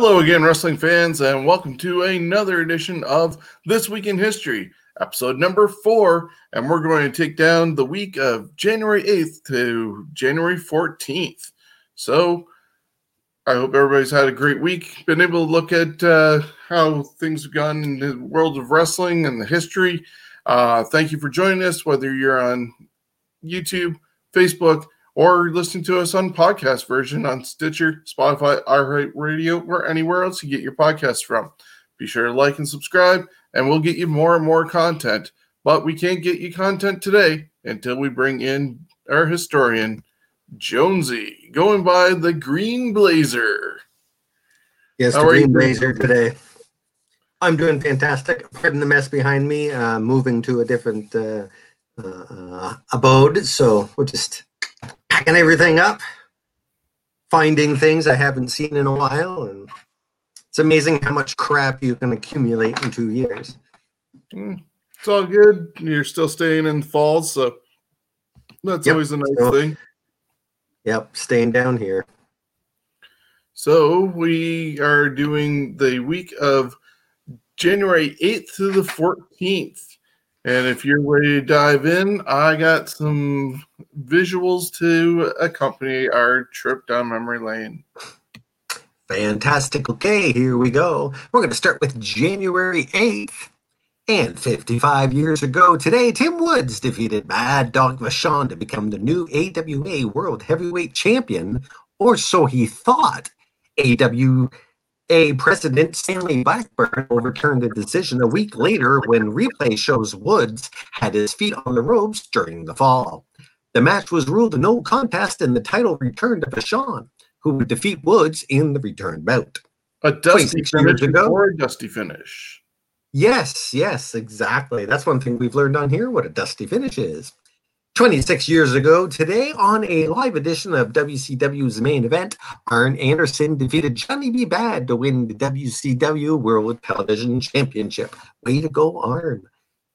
Hello again, wrestling fans, and welcome to another edition of This Week in History, episode number four. And we're going to take down the week of January 8th to January 14th. So I hope everybody's had a great week, been able to look at uh, how things have gone in the world of wrestling and the history. Uh, thank you for joining us, whether you're on YouTube, Facebook, or listening to us on podcast version on Stitcher, Spotify, iHeartRadio, or anywhere else you get your podcasts from. Be sure to like and subscribe, and we'll get you more and more content. But we can't get you content today until we bring in our historian, Jonesy, going by the Green Blazer. Yes, How the Green? Blazer today. I'm doing fantastic. Pardon the mess behind me. Uh, moving to a different uh, uh, uh, abode, so we're just packing everything up, finding things I haven't seen in a while, and it's amazing how much crap you can accumulate in two years. Mm, It's all good. You're still staying in falls, so that's Yep. always a nice So- thing. Yep, staying down here. So we are doing the week of January 8th to the 14th. And if you're ready to dive in, I got some visuals to accompany our trip down memory lane. Fantastic. Okay, here we go. We're going to start with January 8th. And 55 years ago today, Tim Woods defeated Mad Dog Vachon to become the new AWA World Heavyweight Champion, or so he thought. AWA President Stanley Blackburn overturned the decision a week later when replay shows Woods had his feet on the ropes during the fall. The match was ruled a no contest and the title returned to Vachon who would defeat Woods in the return bout. A dusty finish ago? or a dusty finish. Yes, yes, exactly. That's one thing we've learned on here what a dusty finish is. 26 years ago today, on a live edition of WCW's main event, Arn Anderson defeated Johnny B. Bad to win the WCW World Television Championship. Way to go, Arn.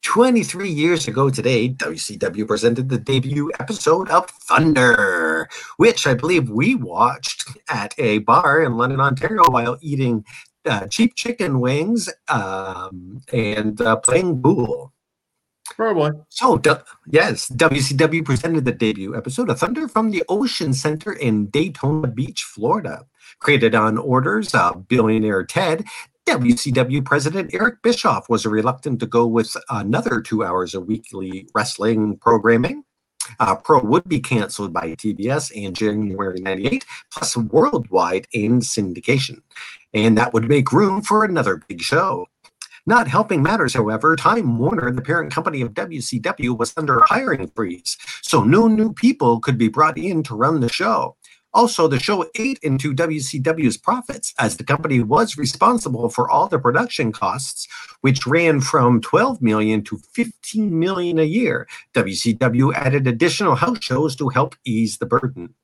23 years ago today, WCW presented the debut episode of Thunder, which I believe we watched at a bar in London, Ontario while eating uh, cheap chicken wings um, and uh, playing pool. Probably. So, yes, WCW presented the debut episode of Thunder from the Ocean Center in Daytona Beach, Florida. Created on orders of billionaire Ted, WCW President Eric Bischoff was reluctant to go with another two hours of weekly wrestling programming. Uh, Pro would be canceled by TBS in January 98, plus worldwide in syndication. And that would make room for another big show. Not helping matters, however, Time Warner, the parent company of WCW, was under a hiring freeze, so no new people could be brought in to run the show. Also, the show ate into WCW's profits as the company was responsible for all the production costs, which ran from 12 million to 15 million a year. WCW added additional house shows to help ease the burden.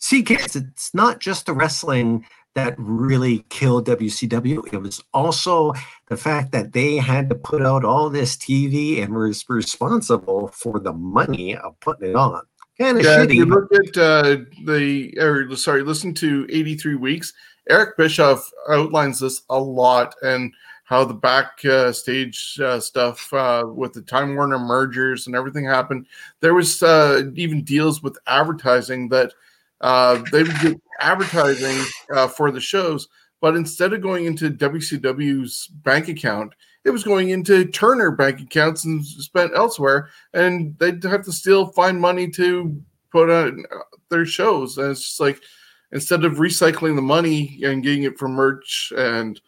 See, kids, it's not just the wrestling that really killed WCW. It was also the fact that they had to put out all this TV and was responsible for the money of putting it on. Kind of Yeah, if you shitty. look at uh, the, or sorry, listen to 83 Weeks, Eric Bischoff outlines this a lot and how the backstage uh, stuff uh, with the Time Warner mergers and everything happened. There was uh, even deals with advertising that uh, they would get advertising uh, for the shows, but instead of going into WCW's bank account, it was going into Turner bank accounts and spent elsewhere, and they'd have to still find money to put on uh, their shows. And it's just like instead of recycling the money and getting it from merch and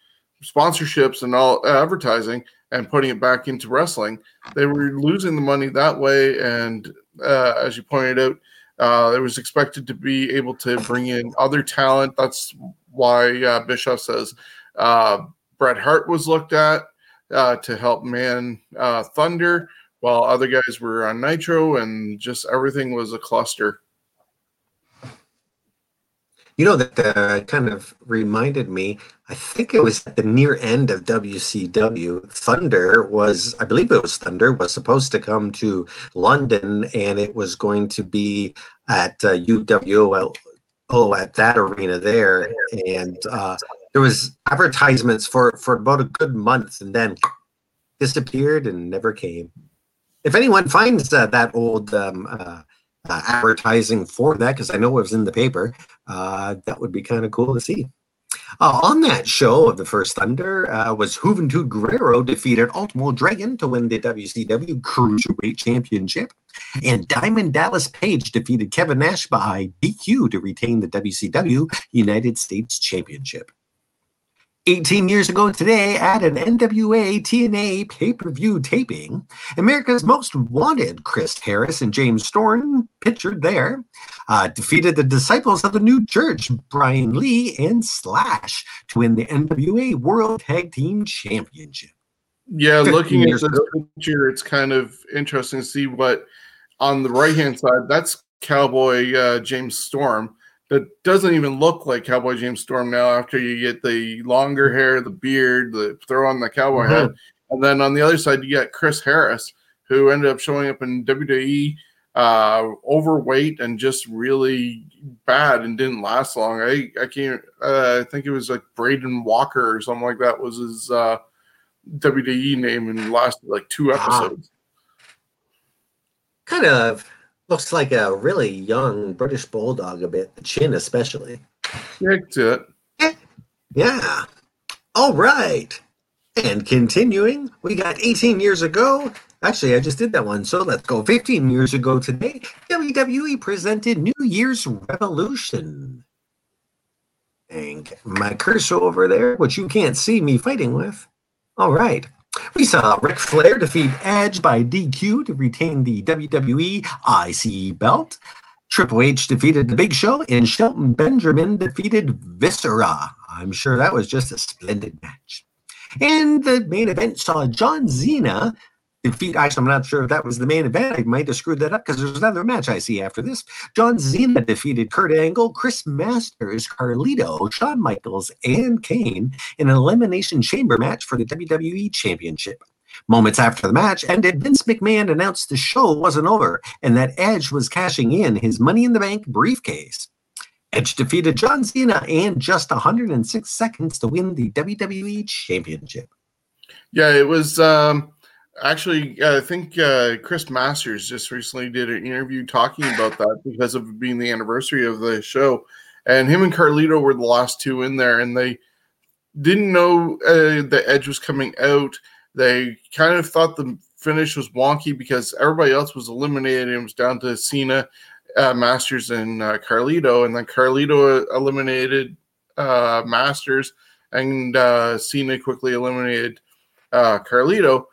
sponsorships and all advertising and putting it back into wrestling, they were losing the money that way. And uh, as you pointed out, uh, it was expected to be able to bring in other talent. That's why uh, Bischoff says uh, Bret Hart was looked at uh, to help man uh, Thunder, while other guys were on Nitro, and just everything was a cluster. You know, that uh, kind of reminded me, I think it was at the near end of WCW. Thunder was, I believe it was Thunder, was supposed to come to London and it was going to be at uh, UWO oh, at that arena there. And uh, there was advertisements for for about a good month, and then disappeared and never came. If anyone finds uh, that old um, uh, uh, advertising for that, because I know it was in the paper, uh, that would be kind of cool to see. Uh, on that show of the first Thunder uh, was Juventud Guerrero defeated Ultimo Dragon to win the WCW Cruiserweight Championship, and Diamond Dallas Page defeated Kevin Nash by DQ to retain the WCW United States Championship. 18 years ago today, at an NWA TNA pay per view taping, America's Most Wanted Chris Harris and James Storm, pictured there, uh, defeated the Disciples of the New Church, Brian Lee and Slash, to win the NWA World Tag Team Championship. Yeah, looking at this ago. picture, it's kind of interesting to see what on the right hand side, that's Cowboy uh, James Storm that doesn't even look like Cowboy James Storm now after you get the longer hair, the beard, the throw on the cowboy mm-hmm. hat. And then on the other side, you got Chris Harris, who ended up showing up in WWE uh, overweight and just really bad and didn't last long. I, I can't, uh, I think it was like Braden Walker or something like that was his uh, WWE name and lasted like two episodes. Kind of Looks like a really young British bulldog a bit, the chin especially. Yeah, it. Yeah. All right. And continuing, we got 18 years ago. Actually, I just did that one. So let's go 15 years ago today. WWE presented New Year's Revolution. And my cursor over there, which you can't see me fighting with. All right. We saw Ric Flair defeat Edge by DQ to retain the WWE IC belt. Triple H defeated The Big Show, and Shelton Benjamin defeated Viscera. I'm sure that was just a splendid match. And the main event saw John Cena defeat. Actually, I'm not sure if that was the main event. I might have screwed that up because there's another match I see after this. John Cena defeated Kurt Angle, Chris Masters, Carlito, Shawn Michaels, and Kane in an Elimination Chamber match for the WWE Championship. Moments after the match ended, Vince McMahon announced the show wasn't over and that Edge was cashing in his Money in the Bank briefcase. Edge defeated John Cena in just 106 seconds to win the WWE Championship. Yeah, it was. Um, Actually, uh, I think uh, Chris Masters just recently did an interview talking about that because of being the anniversary of the show, and him and Carlito were the last two in there, and they didn't know uh, the Edge was coming out. They kind of thought the finish was wonky because everybody else was eliminated. It was down to Cena, uh, Masters, and uh, Carlito, and then Carlito eliminated uh, Masters, and Cena quickly eliminated Carlito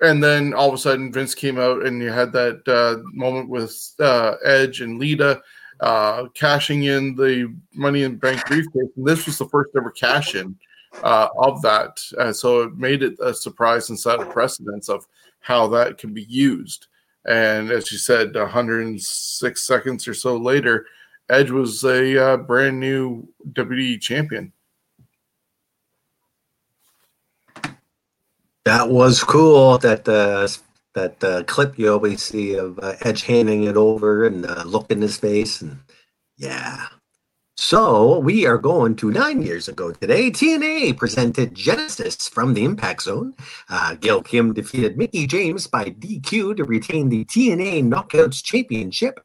and then all of a sudden Vince came out and you had that uh, moment with uh, Edge and Lita uh, cashing in the Money in Bank briefcase. And this was the first ever cash in uh, of that, so it made it a surprise and set a precedence of how that can be used. And as you said, 106 seconds or so later, Edge was a uh, brand new WWE champion. That was cool. That uh, that uh, clip you always see of uh, Edge handing it over and uh, look in his face, and yeah. So we are going to nine years ago today. TNA presented Genesis from the Impact Zone. Uh, Gail Kim defeated Mickie James by DQ to retain the TNA Knockouts Championship.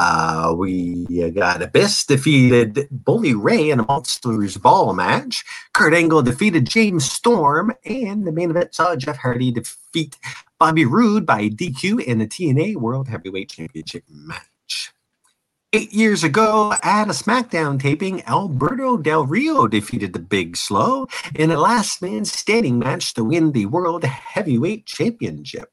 Uh, we got Abyss defeated Bully Ray in a Monsters Ball match. Kurt Angle defeated James Storm, and the main event saw Jeff Hardy defeat Bobby Roode by DQ in the TNA World Heavyweight Championship match. Eight years ago, at a SmackDown taping, Alberto Del Rio defeated the Big Show in a last man standing match to win the World Heavyweight Championship.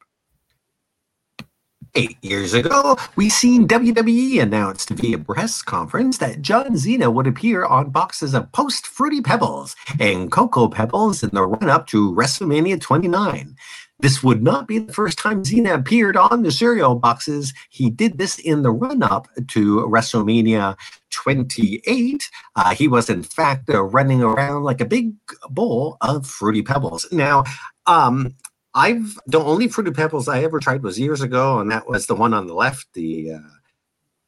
Eight years ago, we seen WWE announced via press conference that John Cena would appear on boxes of Post Fruity Pebbles and Cocoa Pebbles in the run up to WrestleMania 29. This would not be the first time Cena appeared on the cereal boxes. He did this in the run up to WrestleMania 28. Uh, he was, in fact, uh, running around like a big bowl of Fruity Pebbles. Now, um, I've the only fruity pebbles I ever tried was years ago, and that was the one on the left, the uh,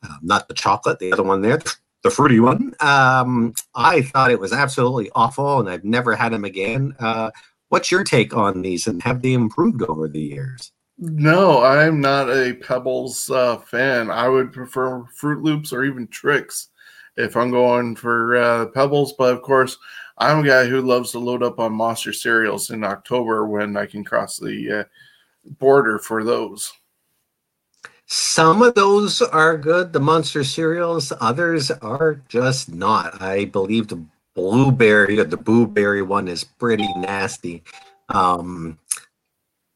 uh, not the chocolate, the other one there. the fruity one. Um, I thought it was absolutely awful, and I've never had them again. Uh, what's your take on these, and have they improved over the years? No, I'm not a Pebbles uh, fan. I would prefer Froot Loops or even Trix if I'm going for uh, Pebbles. But of course, I'm a guy who loves to load up on Monster cereals in October when I can cross the uh, border for those. Some of those are good, the monster cereals. Others are just not. I believe the blueberry or the blueberry one is pretty nasty. Um,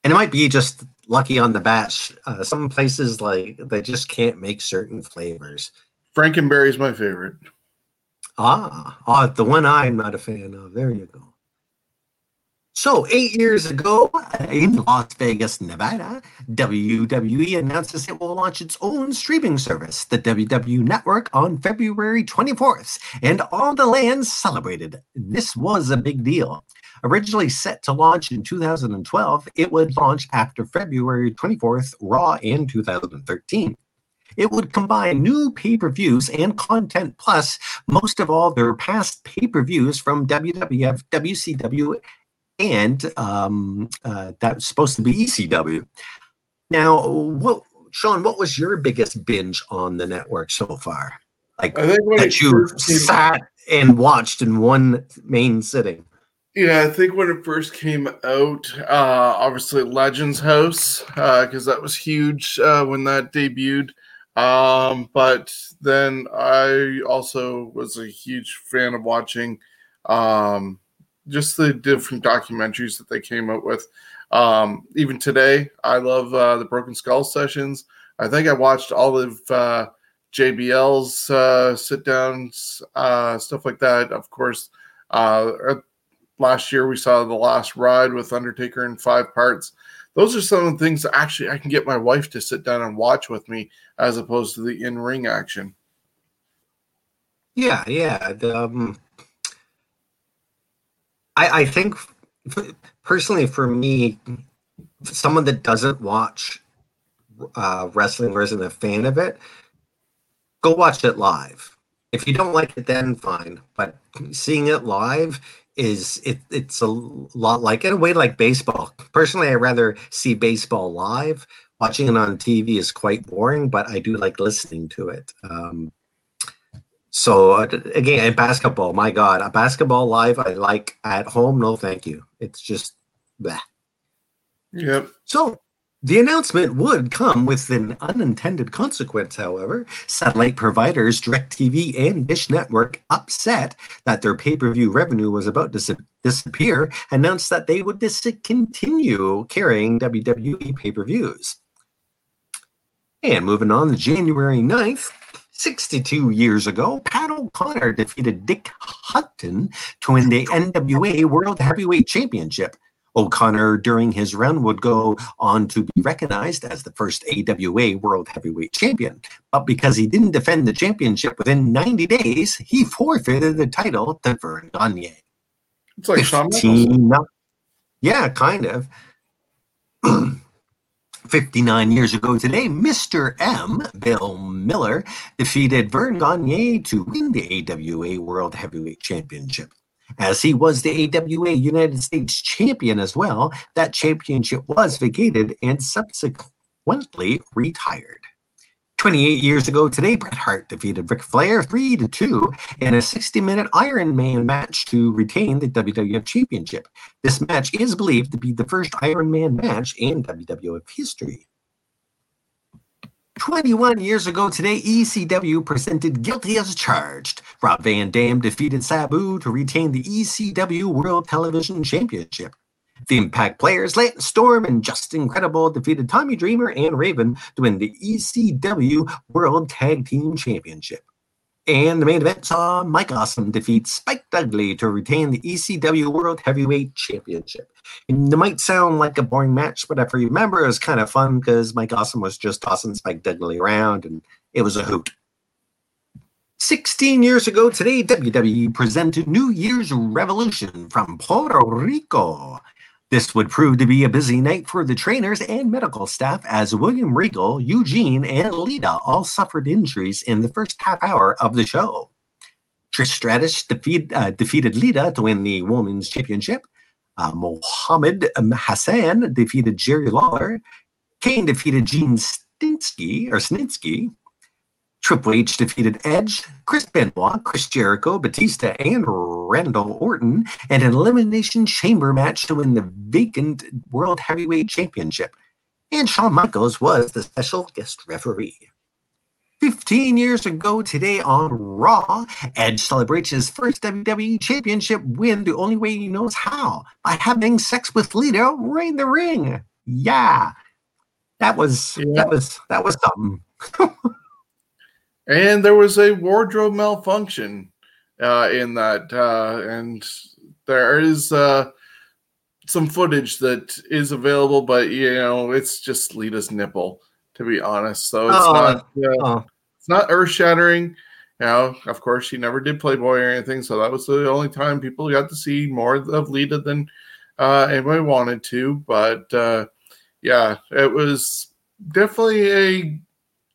and it might be just lucky on the batch. Uh, some places like they just can't make certain flavors. Frankenberry is my favorite. Ah, ah, the one I'm not a fan of. There you go. So, eight years ago in Las Vegas, Nevada, WWE announces it will launch its own streaming service, the WWE Network, on February 24th, and all the lands celebrated. This was a big deal. Originally set to launch in 2012, it would launch after February 24th, Raw in 2013. It would combine new pay per views and content, plus most of all their past pay per views from WWF, WCW, and um, uh, that's supposed to be ECW. Now, what, Shawn? What was your biggest binge on the network so far? Like that you sat and watched in one main sitting. Yeah, I think when it first came out, uh, obviously Legends House, because uh, that was huge uh, when that debuted. Um, but then I also was a huge fan of watching um, just the different documentaries that they came up with. Um, even today, I love uh, the Broken Skull sessions. I think I watched all of uh, JBL's uh, sit downs, uh, stuff like that. Of course, uh, last year we saw the last ride with Undertaker in five parts. Those are some of the things that actually I can get my wife to sit down and watch with me as opposed to the in ring action. Yeah, yeah. The, um, I, I think personally for me, someone that doesn't watch uh, wrestling or isn't a fan of it, go watch it live. If you don't like it, then fine. But seeing it live is it, it's a lot like in a way like baseball. Personally, I rather see baseball live. Watching it on TV is quite boring, but I do like listening to it. Um, so uh, again, in basketball, my God, a basketball live I like at home. No, thank you. It's just that. Yep. So the announcement would come with an unintended consequence, however. Satellite providers DirecTV and Dish Network, upset that their pay per view revenue was about to dis- disappear, announced that they would discontinue carrying WWE pay per views. And moving on to January 9th, 62 years ago, Pat O'Connor defeated Dick Hutton to win the NWA World Heavyweight Championship. O'Connor, during his run, would go on to be recognized as the first AWA World Heavyweight Champion. But because he didn't defend the championship within 90 days, he forfeited the title to Verne Gagne. It's like 15, Yeah, kind of. 59 years ago today, Mr. M, Bill Miller, defeated Verne Gagne to win the AWA World Heavyweight Championship. As he was the AWA United States champion as well, that championship was vacated and subsequently retired. 28 years ago today, Bret Hart defeated Ric Flair 3 to 2 in a 60 minute Iron Man match to retain the WWF Championship. This match is believed to be the first Iron Man match in WWF history. 21 years ago today, ECW presented Guilty as Charged. Rob Van Dam defeated Sabu to retain the ECW World Television Championship. The Impact players, Lance Storm and Justin Credible, defeated Tommy Dreamer and Raven to win the ECW World Tag Team Championship. And the main event saw Mike Awesome defeat Spike Dudley to retain the ECW World Heavyweight Championship. And it might sound like a boring match, but if you remember, it was kind of fun because Mike Awesome was just tossing Spike Dudley around and it was a hoot. 16 years ago today, WWE presented New Year's Revolution from Puerto Rico. This would prove to be a busy night for the trainers and medical staff as William Regal, Eugene, and Lita all suffered injuries in the first half hour of the show. Trish Stratus defeat, uh, defeated Lita to win the Women's Championship. Uh, Muhammad Hassan defeated Jerry Lawler. Kane defeated Gene Stinsky or Snitsky. Triple H defeated Edge, Chris Benoit, Chris Jericho, Batista, and Randall Orton in an Elimination Chamber match to win the vacant World Heavyweight Championship. And Shawn Michaels was the special guest referee. 15 years ago today on Raw, Edge celebrates his first WWE Championship win the only way he knows how by having sex with Lita right in the ring. Yeah. That was yeah. that was that was something. and there was a wardrobe malfunction uh, in that, uh, and there is uh, some footage that is available, but you know it's just Lita's nipple, to be honest. So it's oh, not oh. it's not earth shattering. You know, of course, she never did Playboy or anything, so that was the only time people got to see more of Lita than uh, anybody wanted to. But uh, yeah, it was definitely a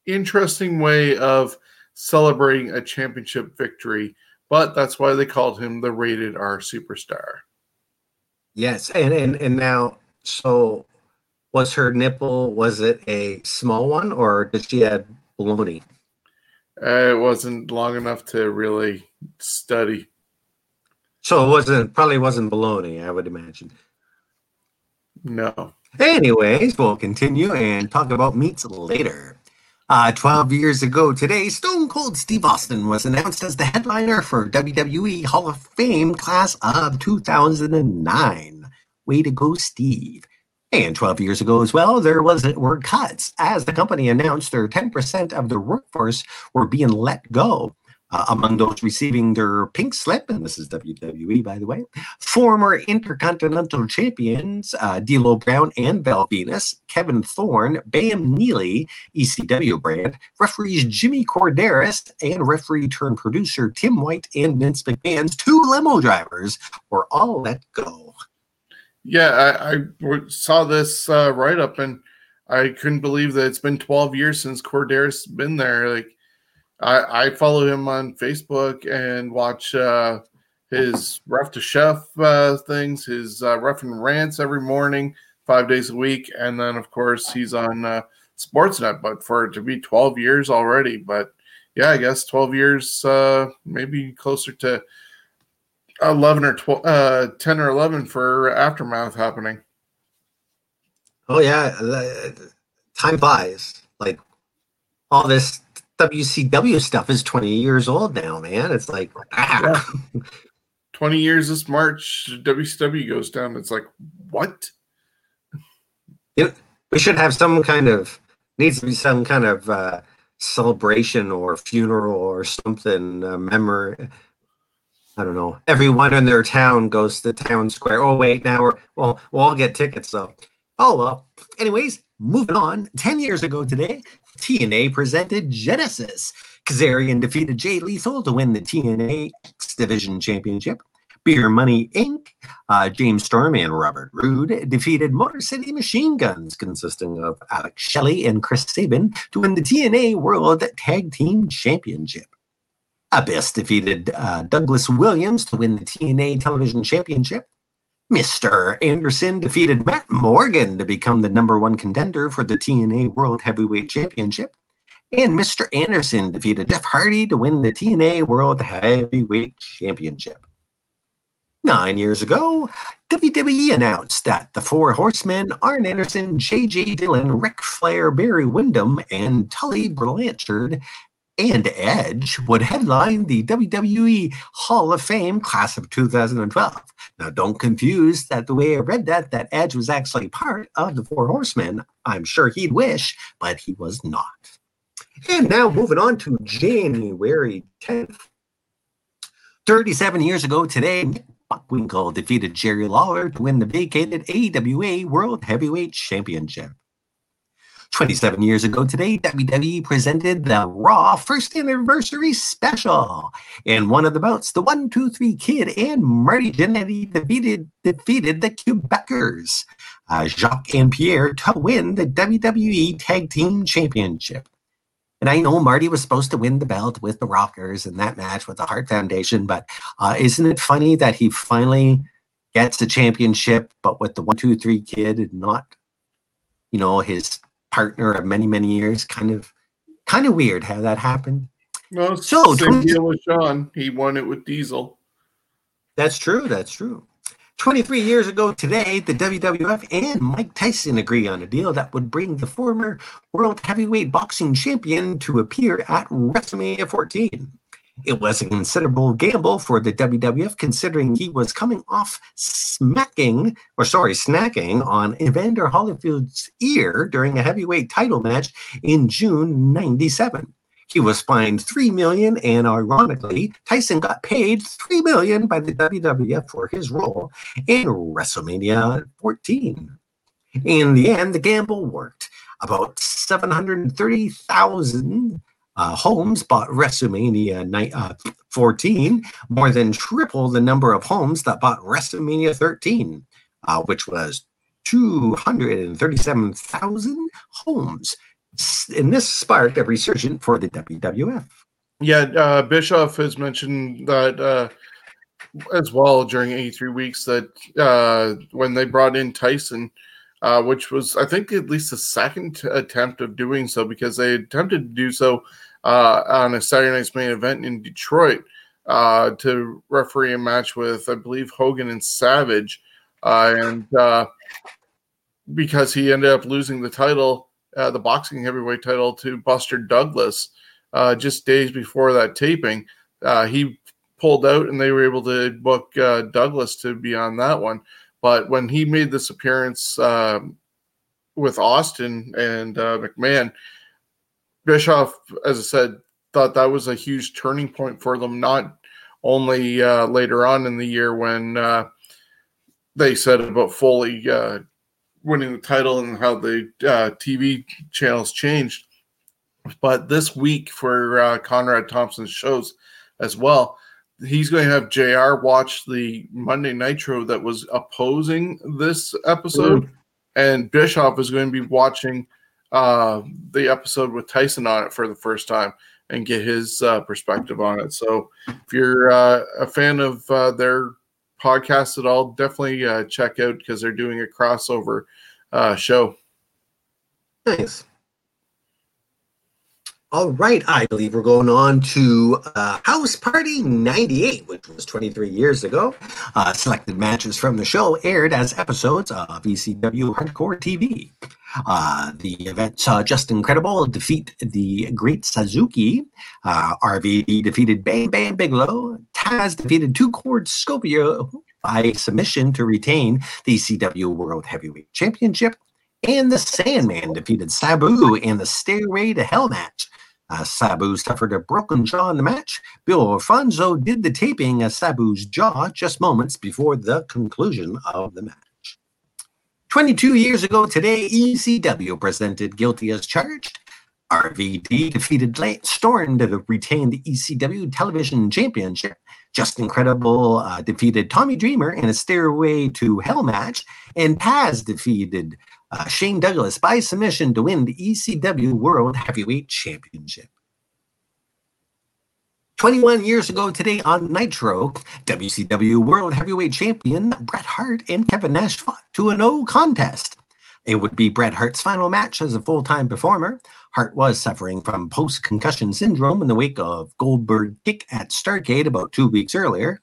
interesting way of celebrating a championship victory, but that's why they called him the rated R superstar. Yes, and and and now so was her nipple was it a small one or did she have baloney? Uh, it wasn't long enough to really study. So it wasn't probably wasn't baloney, I would imagine. No. Anyways, we'll continue and talk about meats later. Uh, 12 years ago today, Stone Cold Steve Austin was announced as the headliner for WWE Hall of Fame class of 2009. Way to go, Steve. And 12 years ago as well, there was were cuts as the company announced their 10% of their workforce were being let go. Uh, among those receiving their pink slip, and this is WWE, by the way, former Intercontinental Champions uh, D'Lo Brown and Val Venis, Kevin Thorn, Bam Neely, ECW brand, referees Jimmy Korderas, and referee turned producer Tim White and Vince McMahon's two limo drivers were all let go. Yeah, I, I saw this uh, write up and I couldn't believe that it's been 12 years since Korderas been there. Like, I, I follow him on Facebook and watch uh, his Ref to Chef uh, things, his uh, Ref and Rants every morning, five days a week, and then of course he's on uh, Sportsnet. But for it to be 12 years already, but yeah, I guess 12 years, uh, maybe closer to 11 or 12, uh, 10 or 11 for Aftermath happening. Oh yeah, time flies. Like all this WCW stuff is 20 years old now, man. It's like, ah. Yeah. 20 years this March, WCW goes down. It's like, what? You know, we should have some kind of, needs to be some kind of uh, celebration or funeral or something, uh, memory. I don't know. Everyone in their town goes to the town square. Oh, wait, now we're, well, we'll all get tickets, so. Oh, well. Anyways, moving on. 10 years ago today, TNA presented Genesis. Kazarian defeated Jay Lethal to win the TNA X Division Championship. Beer Money Inc., uh, James Storm and Robert Roode defeated Motor City Machine Guns, consisting of Alex Shelley and Chris Sabin, to win the TNA World Tag Team Championship. Abyss defeated uh, Douglas Williams to win the TNA Television Championship. Mr. Anderson defeated Matt Morgan to become the number one contender for the TNA World Heavyweight Championship. And Mr. Anderson defeated Jeff Hardy to win the TNA World Heavyweight Championship. Nine years ago, WWE announced that the Four Horsemen, Arn Anderson, J.J. Dillon, Ric Flair, Barry Windham, and Tully Blanchard and Edge would headline the WWE Hall of Fame class of 2012. Now, don't confuse that the way I read that, that Edge was actually part of the Four Horsemen. I'm sure he'd wish, but he was not. And now moving on to January 10th. 37 years ago today, Bockwinkel defeated Jerry Lawler to win the vacated AWA World Heavyweight Championship. 27 years ago today, WWE presented the Raw first anniversary special. In one of the bouts, the 123 Kid and Marty Jannetty defeated, defeated the Quebecers, uh, Jacques and Pierre, to win the WWE Tag Team Championship. And I know Marty was supposed to win the belt with the Rockers in that match with the Hart Foundation, but uh, isn't it funny that he finally gets the championship, but with the one, two, three kid and not, you know, his partner of many, many years? Kind of, kind of weird how that happened. No, so same deal with Shawn. He won it with Diesel. That's true. That's true. 23 years ago today, the WWF and Mike Tyson agree on a deal that would bring the former World Heavyweight Boxing Champion to appear at WrestleMania 14. It was a considerable gamble for the WWF considering he was coming off smacking, or sorry, snacking on Evander Holyfield's ear during a heavyweight title match in June 97. He was fined three million, and ironically, Tyson got paid three million by the WWF for his role in WrestleMania 14. In the end, the gamble worked. About 730,000 uh, homes bought WrestleMania uh, 14, more than triple the number of homes that bought WrestleMania 13, uh, which was 237,000 homes and this sparked a resurgence for the WWF. Yeah, uh, Bischoff has mentioned that uh, as well during 83 weeks that uh, when they brought in Tyson, uh, which was, I think, at least the second attempt of doing so because they attempted to do so uh, on a Saturday night's main event in Detroit uh, to referee a match with, I believe, Hogan and Savage. and because he ended up losing the title uh, the boxing heavyweight title to Buster Douglas uh, just days before that taping. Uh, he pulled out, and they were able to book uh, Douglas to be on that one. But when he made this appearance um, with Austin and uh, McMahon, Bischoff, as I said, thought that was a huge turning point for them. Not only uh, later on in the year when they said about Foley winning the title and how the uh, TV channels changed. But this week for uh, Conrad Thompson's shows as well, he's going to have JR watch the Monday Nitro that was opposing this episode, mm. and Bischoff is going to be watching uh, the episode with Tyson on it for the first time and get his uh, perspective on it. So if you're uh, a fan of uh, their podcast at all, definitely uh, check out because they're doing a crossover uh, show. Nice. All right, I believe we're going on to uh, House Party 98, which was 23 years ago. Uh, selected matches from the show aired as episodes of ECW Hardcore TV. Uh, the event saw Justin Credible defeat the Great Suzuki. Uh, RVD defeated Bam Bam Bigelow. Taz defeated Two Cold Scorpio by submission to retain the ECW World Heavyweight Championship. And the Sandman defeated Sabu in the Stairway to Hell match. Uh, Sabu suffered a broken jaw in the match. Bill Alfonso did the taping of Sabu's jaw just moments before the conclusion of the match. 22 years ago today, ECW presented Guilty as Charged. RVD defeated Lance Storm to retain the ECW Television Championship. Justin Incredible uh, defeated Tommy Dreamer in a Stairway to Hell match, and Taz defeated uh, Shane Douglas by submission to win the ECW World Heavyweight Championship. 21 years ago today on Nitro, WCW World Heavyweight Champion Bret Hart and Kevin Nash fought to a no contest. It would be Bret Hart's final match as a full time performer. Hart was suffering from post concussion syndrome in the wake of Goldberg kick at Starcade about two weeks earlier.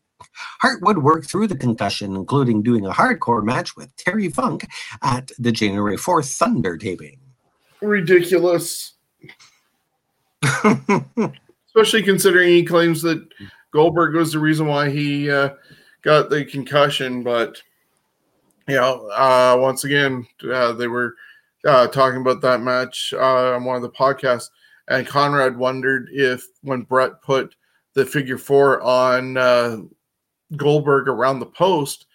Hart would work through the concussion, including doing a hardcore match with Terry Funk at the January 4th Thunder taping. Ridiculous. Especially considering he claims that Goldberg was the reason why he uh, got the concussion. But, you know, uh, once again, uh, they were uh, talking about that match uh, on one of the podcasts, and Conrad wondered if when Bret put the figure four on uh, Goldberg around the post,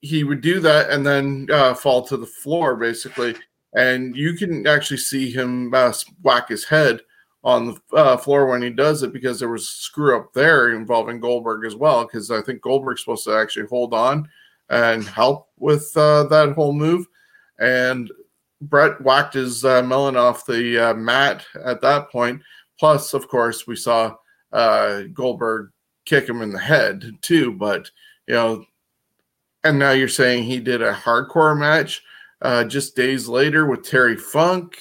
he would do that and then uh, fall to the floor, basically. And you can actually see him uh, whack his head on the uh, floor when he does it because there was screw up there involving Goldberg as well. Because I think Goldberg's supposed to actually hold on and help with uh, that whole move. And Bret whacked his uh, melon off the uh, mat at that point. Plus, of course, we saw uh, Goldberg kick him in the head too. But you know, and now you're saying he did a hardcore match uh, just days later with Terry Funk.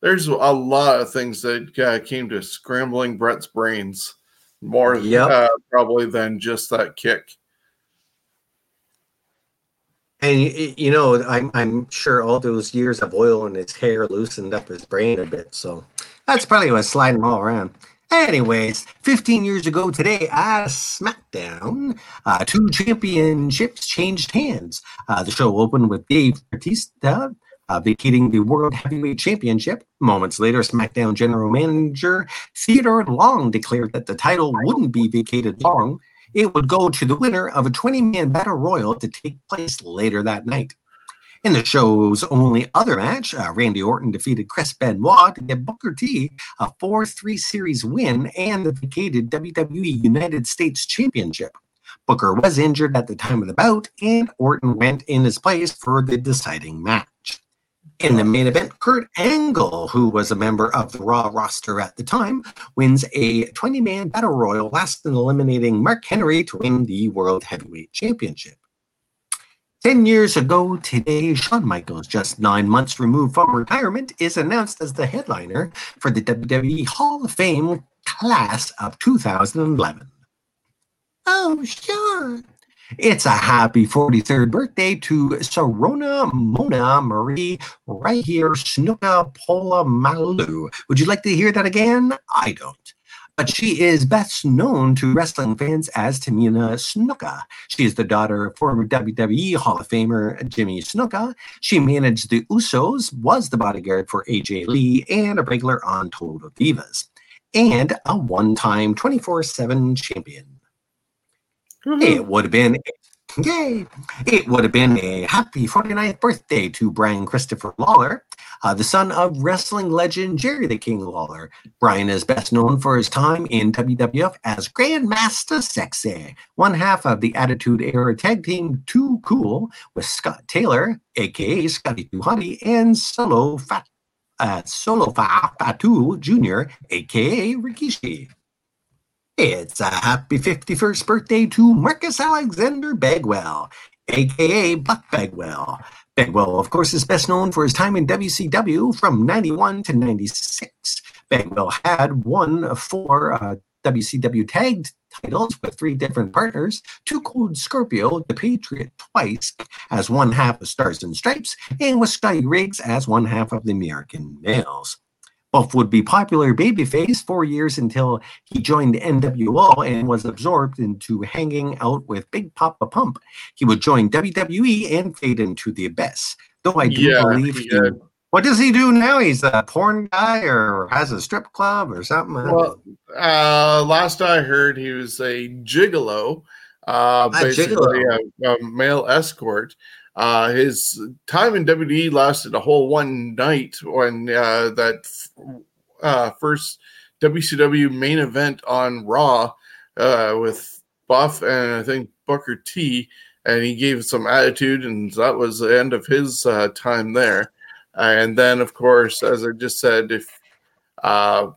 There's a lot of things that uh, came to scrambling Bret's brains more Yep. uh, probably than just that kick. And you know, I'm I'm sure all those years of oil in his hair loosened up his brain a bit. So that's probably what's sliding all around. Anyways, 15 years ago today at SmackDown, uh, two championships changed hands. Uh, the show opened with Dave Batista uh, vacating the World Heavyweight Championship. Moments later, SmackDown General Manager Theodore Long declared that the title wouldn't be vacated long. It would go to the winner of a 20 man battle royal to take place later that night. In the show's only other match, uh, Randy Orton defeated Chris Benoit to get Booker T a 4 3 series win and the vacated WWE United States Championship. Booker was injured at the time of the bout, and Orton went in his place for the deciding match. In the main event, Kurt Angle, who was a member of the Raw roster at the time, wins a 20 man battle royal, last in eliminating Mark Henry to win the World Heavyweight Championship. 10 years ago today, Shawn Michaels, just nine months removed from retirement, is announced as the headliner for the WWE Hall of Fame class of 2011. Oh, sure. It's a happy 43rd birthday to Sarona Moana-Marie right here, Snuka-Polamalu. Would you like to hear that again? I don't. But she is best known to wrestling fans as Tamina Snuka. She is the daughter of former WWE Hall of Famer Jimmy Snuka. She managed the Usos, was the bodyguard for AJ Lee, and a regular on Total Divas, and a one time 24 7 champion. Mm-hmm. It would have been yay! It would have been a happy 49th birthday to Brian Christopher Lawler, uh, the son of wrestling legend Jerry the King Lawler. Brian is best known for his time in WWF as Grandmaster Sexay, one half of the Attitude Era tag team Too Cool with Scott Taylor, aka Scotty Hottie, and Solo Fat. Uh, Solofa Fatu Jr., aka Rikishi. It's a happy 51st birthday to Marcus Alexander Bagwell, aka Buff Bagwell. Bagwell, of course, is best known for his time in WCW from 91 to 96. Bagwell had won four uh, WCW tag titles with three different partners, Two Cold Scorpio, the Patriot twice as one half of Stars and Stripes, and with Scotty Riggs as one half of the American Males. Buff would be popular babyface four years until he joined NWO and was absorbed into hanging out with Big Poppa Pump. He would join WWE and fade into the abyss. Though I do Yeah, believe he what does he do now? He's a porn guy or has a strip club or something. Well, uh, last I heard, he was a gigolo, uh, A basically gigolo. A, a male escort. Uh, his time in WWE lasted a whole one night when uh, that uh, first WCW main event on Raw uh, with Buff and I think Booker T, and he gave some attitude, and that was the end of his uh, time there. And then, of course, as I just said, if uh,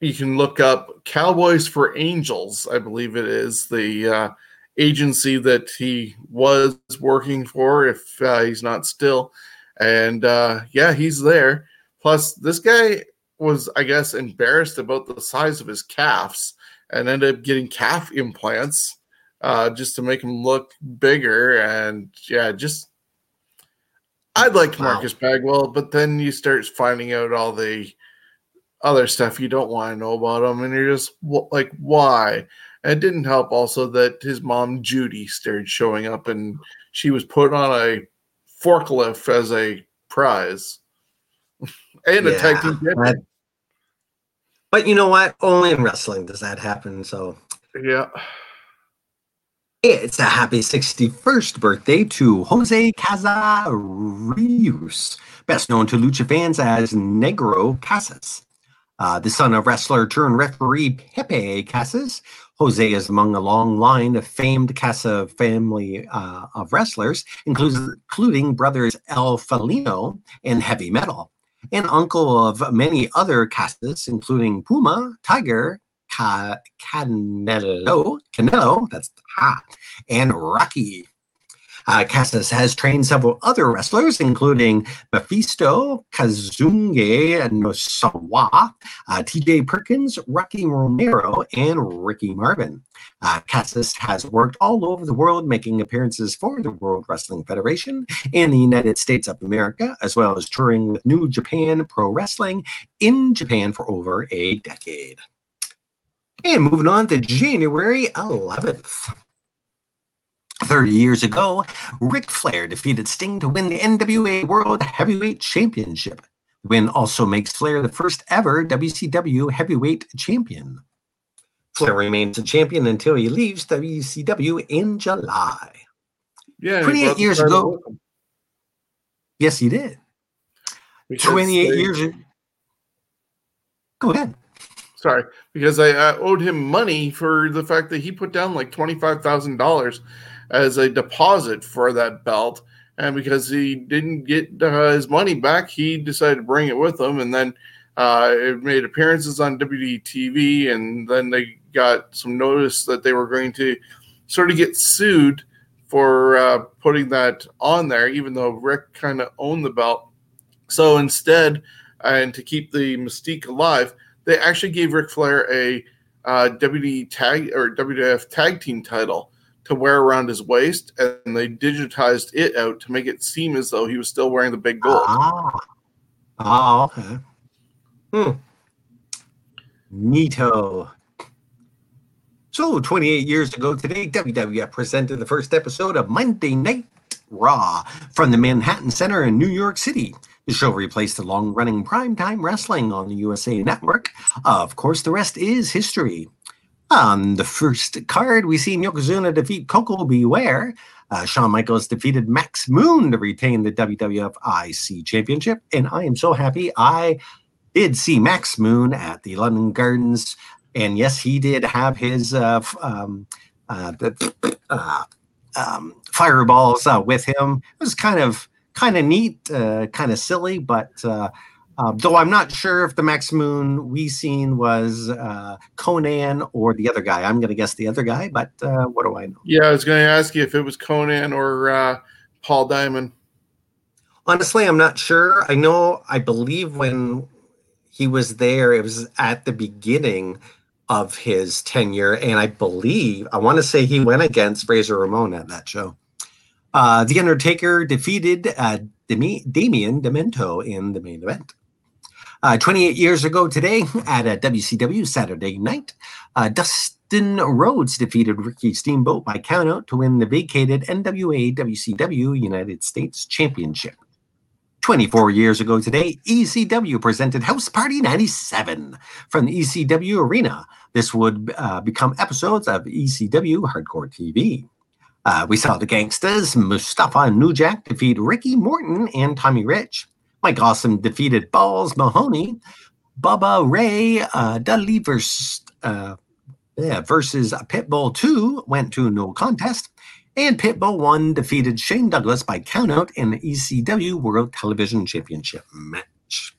you can look up Cowboys for Angels, I believe it is the uh, agency that he was working for, if uh, he's not still. And uh, yeah, he's there. Plus, this guy was, I guess, embarrassed about the size of his calves and ended up getting calf implants uh, just to make him look bigger. And yeah, just I liked Wow. Marcus Bagwell, but then you start finding out all the other stuff you don't want to know about him, and you're just like, why? And it didn't help also that his mom Judy started showing up, and she was put on a forklift as a prize and a tag team that- but you know what? Only in wrestling does that happen. So Yeah, It's a happy 61st birthday to Jose Casas Ruiz, best known to Lucha fans as Negro Casas. Uh, the son of wrestler turned referee Pepe Casas, Jose is among a long line of famed Casa family uh, of wrestlers, includes, including brothers El Felino and Heavy Metal, and uncle of many other Casas, including Puma, Tiger, Ca- Canelo, Canelo, that's ha, and Rocky. Uh, Casas has trained several other wrestlers, including Mephisto, Kazunge Nosawa, uh, TJ Perkins, Rocky Romero, and Ricky Marvin. Uh, Casas has worked all over the world, making appearances for the World Wrestling Federation and the United States of America, as well as touring with New Japan Pro Wrestling in Japan for over a decade. And moving on to January 11th. 30 years ago, Ric Flair defeated Sting to win the NWA World Heavyweight Championship. The win also makes Flair the first ever WCW Heavyweight Champion. Flair remains a champion until he leaves WCW in July. Yeah, 28 years ago. Yes, he did. Because 28 they- years ago. Go ahead. Sorry, because I uh, owed him money for the fact that he put down like twenty five thousand dollars as a deposit for that belt, and because he didn't get uh, his money back, he decided to bring it with him, and then uh, it made appearances on WDTV, and then they got some notice that they were going to sort of get sued for uh, putting that on there, even though Ric kind of owned the belt. So instead, and to keep the mystique alive, they actually gave Ric Flair a uh, WD tag or WWF tag team title to wear around his waist, and they digitized it out to make it seem as though he was still wearing the big gold. Ah. Ah, okay. Hmm. Neato. So, 28 years ago today, WWF presented the first episode of Monday Night Raw from the Manhattan Center in New York City. The show replaced the long running primetime wrestling on the USA Network. Of course, the rest is history. On the first card, we see Yokozuna defeat Koko B. Ware. Uh, Shawn Michaels defeated Max Moon to retain the WWF IC Championship. And I am so happy I did see Max Moon at the London Gardens. And yes, he did have his uh, f- um, uh, uh, um, fireballs uh, with him. It was kind of kind of neat, uh, kind of silly, but uh, uh, though I'm not sure if the Max Moon we seen was uh, Konnan or the other guy. I'm going to guess the other guy, but uh, what do I know? Yeah, I was going to ask you if it was Konnan or uh, Paul Diamond. Honestly, I'm not sure. I know, I believe when he was there, it was at the beginning of his tenure. And I believe, I want to say he went against Razor Ramon at that show. Uh, the Undertaker defeated uh, Demi- Damien Demento in the main event. Uh, 28 years ago today at a WCW Saturday night, uh, Dustin Rhodes defeated Ricky Steamboat by countout to win the vacated NWA WCW United States Championship. 24 years ago today, ECW presented House Party 97 from the ECW Arena. This would uh, become episodes of ECW Hardcore TV. Uh, we saw the Gangstas, Mustafa and New Jack defeat Ricky Morton and Tommy Rich. Mike Awesome defeated Balls Mahoney. Bubba Ray uh, Dudley versus, uh, yeah, versus Pitbull 2 went to no contest. And Pitbull 1 defeated Shane Douglas by countout in the ECW World Television Championship match.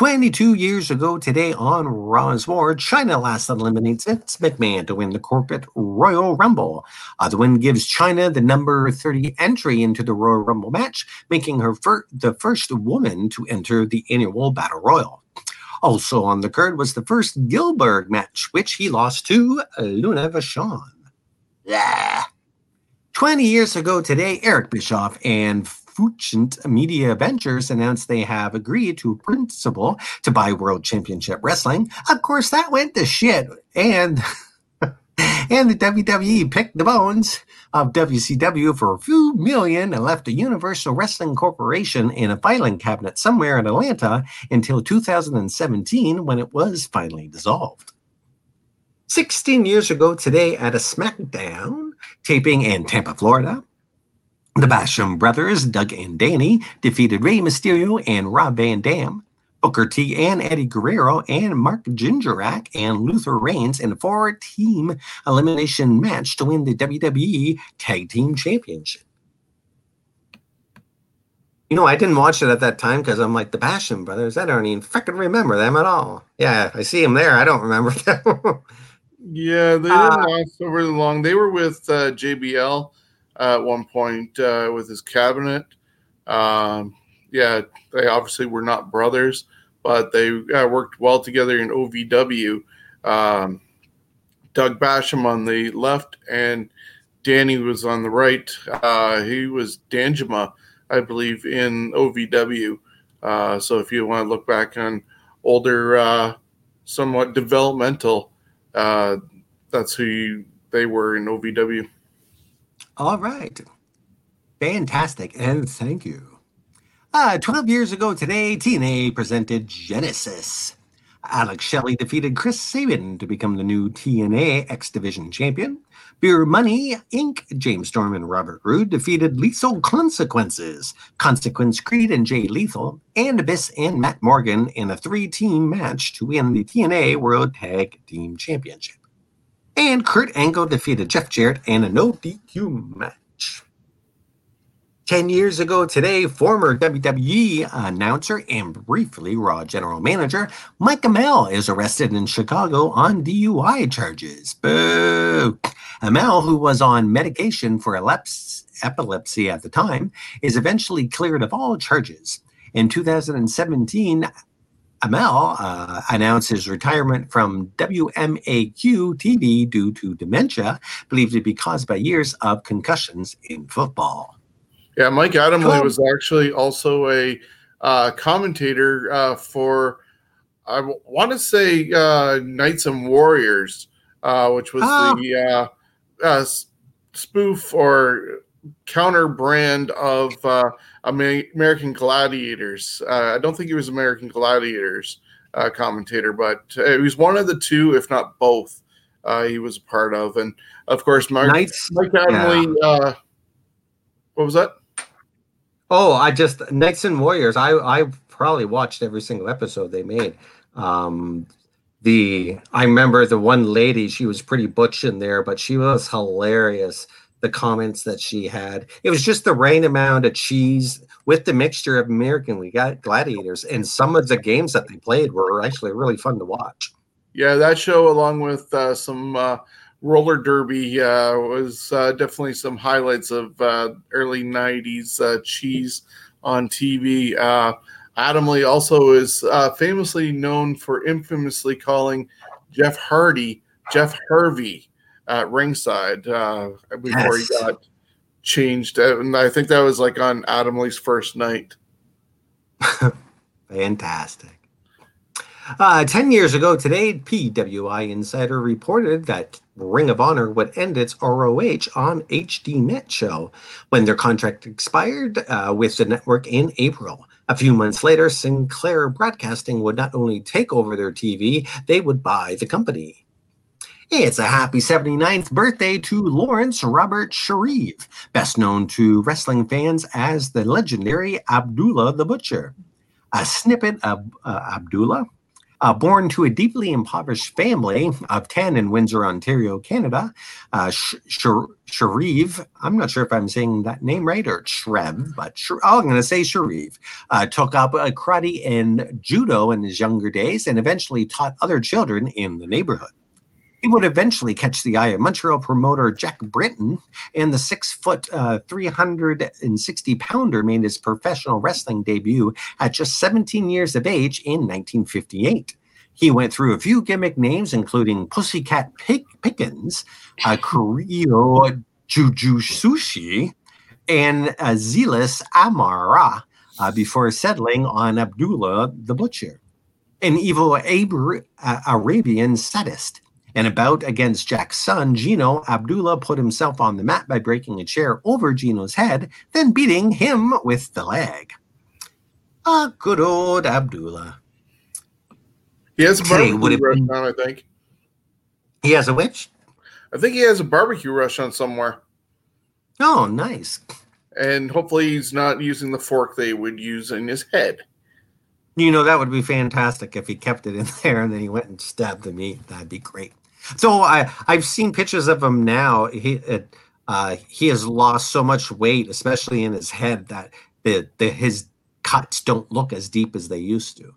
22 years ago today on Raw is War, Chyna last eliminates Vince McMahon to win the corporate Royal Rumble. Uh, the win gives Chyna the number 30 entry into the Royal Rumble match, making her fir- the first woman to enter the annual Battle Royal. Also on the card was the first Gilbert match, which he lost to Luna Vachon. Yeah. 20 years ago today, Eric Bischoff and Fusient Media Ventures announced they have agreed to a principle to buy World Championship Wrestling. Of course, that went to shit. And and the WWE picked the bones of WCW for a few million and left the Universal Wrestling Corporation in a filing cabinet somewhere in Atlanta until 2017 when it was finally dissolved. 16 years ago today at a SmackDown taping in Tampa, Florida, the Basham brothers, Doug and Danny, defeated Rey Mysterio and Rob Van Dam. Booker T and Eddie Guerrero and Mark Jindrak and Luther Reigns in a four team elimination match to win the WWE Tag Team Championship. You know, I didn't watch it at that time because I'm like the Basham brothers. I don't even freaking remember them at all. Yeah, I see them there. I don't remember them. yeah, they didn't uh, last over long. They were with uh, JBL at one point uh, with his cabinet. Um, yeah, they obviously were not brothers, but they uh, worked well together in OVW. Um, Doug Basham on the left and Danny was on the right. Uh, he was Damaja I believe, in OVW. Uh, so if you want to look back on older, uh, somewhat developmental, uh, that's who you, they were in OVW. All right. Fantastic. And thank you. Uh, 12 years ago today, TNA presented Genesis. Alex Shelley defeated Chris Sabin to become the new TNA X Division champion. Beer Money Inc., James Storm and Robert Roode defeated Lethal Consequences, Consequence Creed and Jay Lethal, and Abyss and Matt Morgan in a three team match to win the TNA World Tag Team Championship. And Kurt Angle defeated Jeff Jarrett in a no DQ match. 10 years ago today, former WWE announcer and briefly Raw general manager Mike Adamle is arrested in Chicago on DUI charges. Boo! Adamle, who was on medication for epilepsy at the time, is eventually cleared of all charges. In 2017, Adamle uh, announced his retirement from WMAQ TV due to dementia, believed to be caused by years of concussions in football. Yeah, Mike Adamle cool. was actually also a uh, commentator uh, for, I want to say, uh, Knights and Warriors, uh, which was oh. the uh, uh, spoof or counter brand of uh, American Gladiators. Uh, I don't think he was American Gladiators uh, commentator, but he was one of the two, if not both. he was a part of, and of course, Mark, Knights, Mike Adamle. Yeah. what was that? Oh, I just Knights and Warriors. I I probably watched every single episode they made. Um, the I remember the one lady. She was pretty butch in there, but she was hilarious. The comments that she had. It was just the right amount of cheese with the mixture of American we got gladiators, and some of the games that they played were actually really fun to watch. Yeah, that show, along with uh, some uh, roller derby uh, was uh, definitely some highlights of uh, early 90s uh, cheese on TV. Uh, Adamle also is famously known for infamously calling Jeff Hardy Jeff Harvey at ringside before yes. he got changed. And I think that was like on Adamle's first night. Fantastic. Uh, 10 years ago today, PWI Insider reported that Ring of Honor would end its ROH on HDNet show when their contract expired uh, with the network in April. A few months later, Sinclair Broadcasting would not only take over their TV, they would buy the company. It's a happy 79th birthday to Lawrence Robert Sharif, best known to wrestling fans as the legendary Abdullah the Butcher. A snippet of uh, Abdullah uh, born to a deeply impoverished family of 10 in Windsor, Ontario, Canada, uh, Sh- Sharif, I'm not sure if I'm saying that name right or Shreve, but Sh- oh, I'm going to say Sharif, uh, took up karate and judo in his younger days and eventually taught other children in the neighborhood. He would eventually catch the eye of Montreal promoter Jack Britton, and the six foot, uh, 360 pounder made his professional wrestling debut at just 17 years of age in 1958. He went through a few gimmick names, including Pussycat Pick- Pickens, uh, Kurio Juju Sushi, and Zealous Amara uh, before settling on Abdullah the Butcher, an evil Abra- uh, Arabian sadist. In a bout against Jack's son, Gino, Abdullah put himself on the mat by breaking a chair over Gino's head, then beating him with the leg. Ah, good old Abdullah. He has a barbecue restaurant, I think. He has a which? I think he has a barbecue restaurant somewhere. Oh, nice. And hopefully he's not using the fork they would use in his head. You know, that would be fantastic if he kept it in there and then he went and stabbed the meat. That'd be great. So I I've seen pictures of him now. He uh, he has lost so much weight, especially in his head, that the, the his cuts don't look as deep as they used to.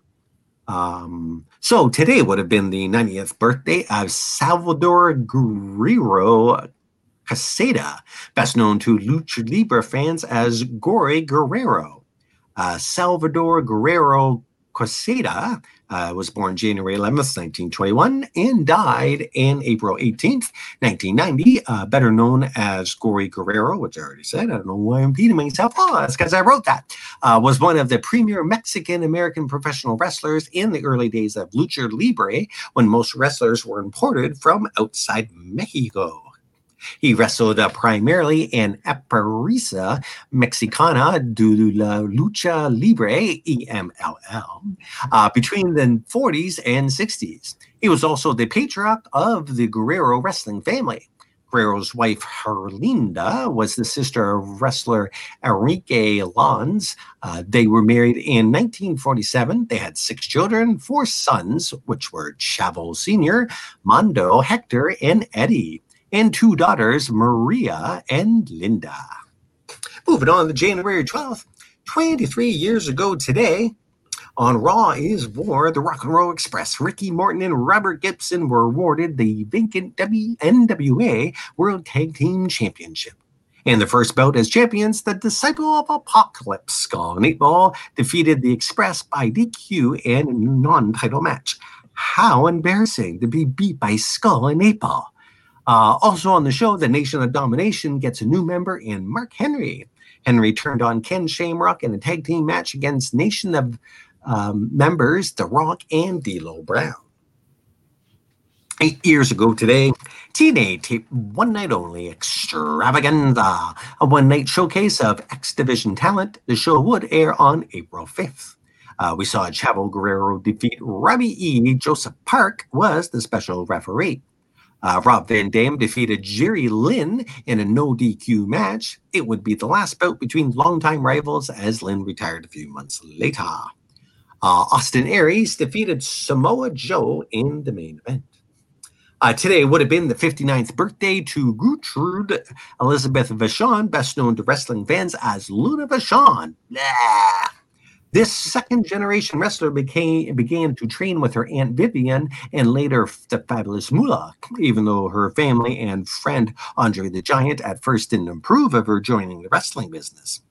Um, so today would have been the 90th birthday of Salvador Guerrero Quesada, best known to Lucha Libre fans as Gory Guerrero. Uh, Salvador Guerrero Quesada uh, was born January 11th, 1921, and died in April 18th, 1990, uh, better known as Gory Guerrero, which I already said. I don't know why I'm repeating myself. Oh, that's because I wrote that. Uh, was one of the premier Mexican American professional wrestlers in the early days of Lucha Libre when most wrestlers were imported from outside Mexico. He wrestled uh, primarily in Empresa Mexicana de la Lucha Libre, EMLL, uh, between the 40s and 60s. He was also the patriarch of the Guerrero wrestling family. Guerrero's wife, Herlinda, was the sister of wrestler Enrique Lons. Uh, they were married in 1947. They had six children, four sons, which were Chavo Sr., Mondo, Hector, and Eddie and two daughters, Maria and Linda. Moving on to January 12th, 23 years ago today, on Raw is War, the Rock and Roll Express. Ricky Morton and Robert Gibson were awarded the vacant NWA World Tag Team Championship. In the first bout as champions, the Disciple of Apocalypse, Skull and 8 Ball, defeated the Express by DQ in a non title match. How embarrassing to be beat by Skull and 8 Ball. Uh, also on the show, the Nation of Domination gets a new member in Mark Henry. Henry turned on Ken Shamrock in a tag team match against Nation of um, members The Rock and D'Lo Brown. Eight years ago today, TNA taped One Night Only Extravaganza, a one night showcase of X Division talent. The show would air on April 5th. Uh, we saw Chavo Guerrero defeat Robbie E. Joseph Park was the special referee. Uh, Rob Van Dam defeated Jerry Lynn in a no DQ match. It would be the last bout between longtime rivals as Lynn retired a few months later. Uh, Austin Aries defeated Samoa Joe in the main event. Uh, today would have been the 59th birthday to Gertrude Elizabeth Vachon, best known to wrestling fans as Luna Vachon. Blah. This second generation wrestler became began to train with her aunt Vivian and later the fabulous Moolah, even though her family and friend Andre the Giant at first didn't approve of her joining the wrestling business.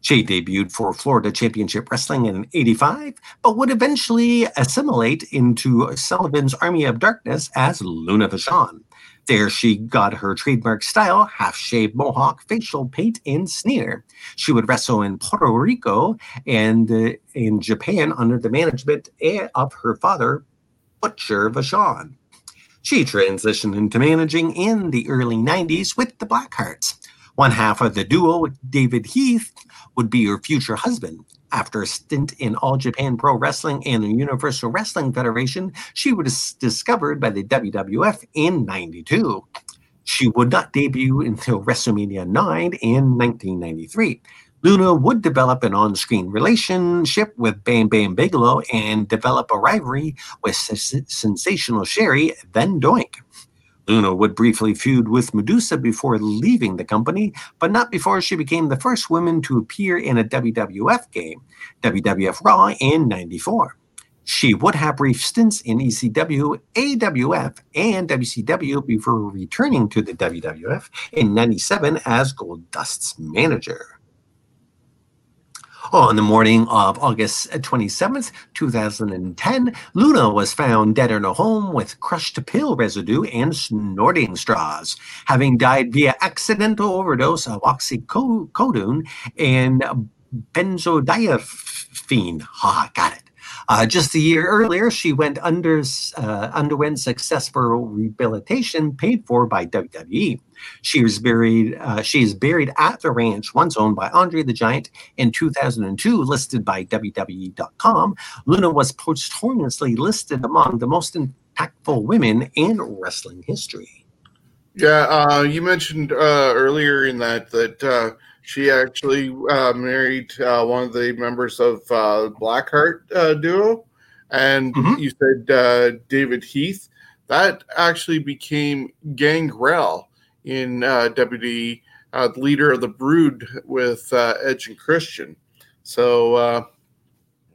She debuted for Florida Championship Wrestling in 85, but would eventually assimilate into Sullivan's Army of Darkness as Luna Vachon. There, she got her trademark style half shaved mohawk, facial paint, and sneer. She would wrestle in Puerto Rico and uh, in Japan under the management eh, of her father, Butcher Vachon. She transitioned into managing in the early 90s with the Blackhearts. One half of the duo, David Heath, would be her future husband. After a stint in All Japan Pro Wrestling and the Universal Wrestling Federation, she was discovered by the WWF in 92. She would not debut until WrestleMania 9 in 1993. Luna would develop an on screen relationship with Bam Bam Bigelow and develop a rivalry with Sensational Sherri, then Doink. Luna would briefly feud with Medusa before leaving the company, but not before she became the first woman to appear in a WWF game, WWF Raw in 94. She would have brief stints in ECW, AWF, and WCW before returning to the WWF in 97 as Goldust's manager. On the morning of August 27th, 2010, Luna was found dead in her home with crushed pill residue and snorting straws, having died via accidental overdose of oxycodone and benzodiazepine. Ha, got it. Uh, just a year earlier, she went under uh, underwent successful rehabilitation paid for by WWE. She was buried. Uh, she is buried at the ranch, once owned by Andre the Giant. In 2002, listed by WWE.com, Luna was posthumously listed among the most impactful women in wrestling history. Yeah, uh, you mentioned uh, earlier in that that uh, She actually uh, married uh, one of the members of uh, Blackheart uh, duo, and mm-hmm. you said uh, David Heath. That actually became Gangrel in uh, WWE, uh, leader of the Brood with Edge and Christian. So,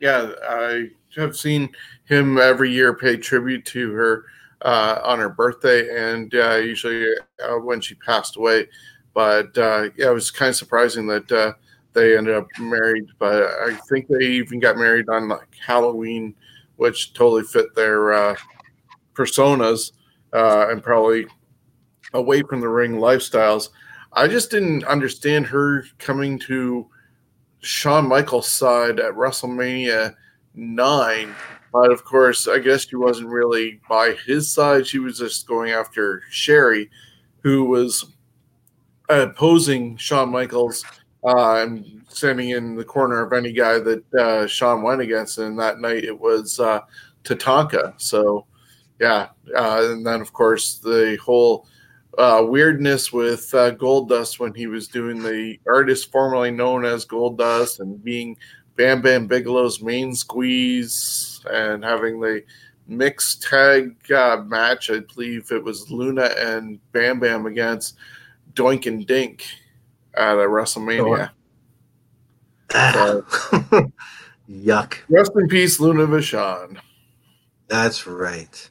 yeah, I have seen him every year pay tribute to her on her birthday, and usually when she passed away. But uh, yeah, it was kind of surprising that uh, they ended up married. But I think they even got married on like Halloween, which totally fit their uh, personas uh, and probably away from the ring lifestyles. I just didn't understand her coming to Shawn Michaels' side at WrestleMania nine. But of course, I guess she wasn't really by his side. She was just going after Sherri, who was opposing Shawn Michaels uh, and standing in the corner of any guy that uh, Shawn went against. And that night it was uh, Tatanka. So, yeah. Uh, and then, of course, the whole uh, weirdness with uh, Goldust when he was doing the artist formerly known as Goldust and being Bam Bam Bigelow's main squeeze and having the mixed tag match. I believe it was Luna and Bam Bam against Doink and Dink at a WrestleMania. So, Yuck. Rest in peace, Luna Vachon. That's right.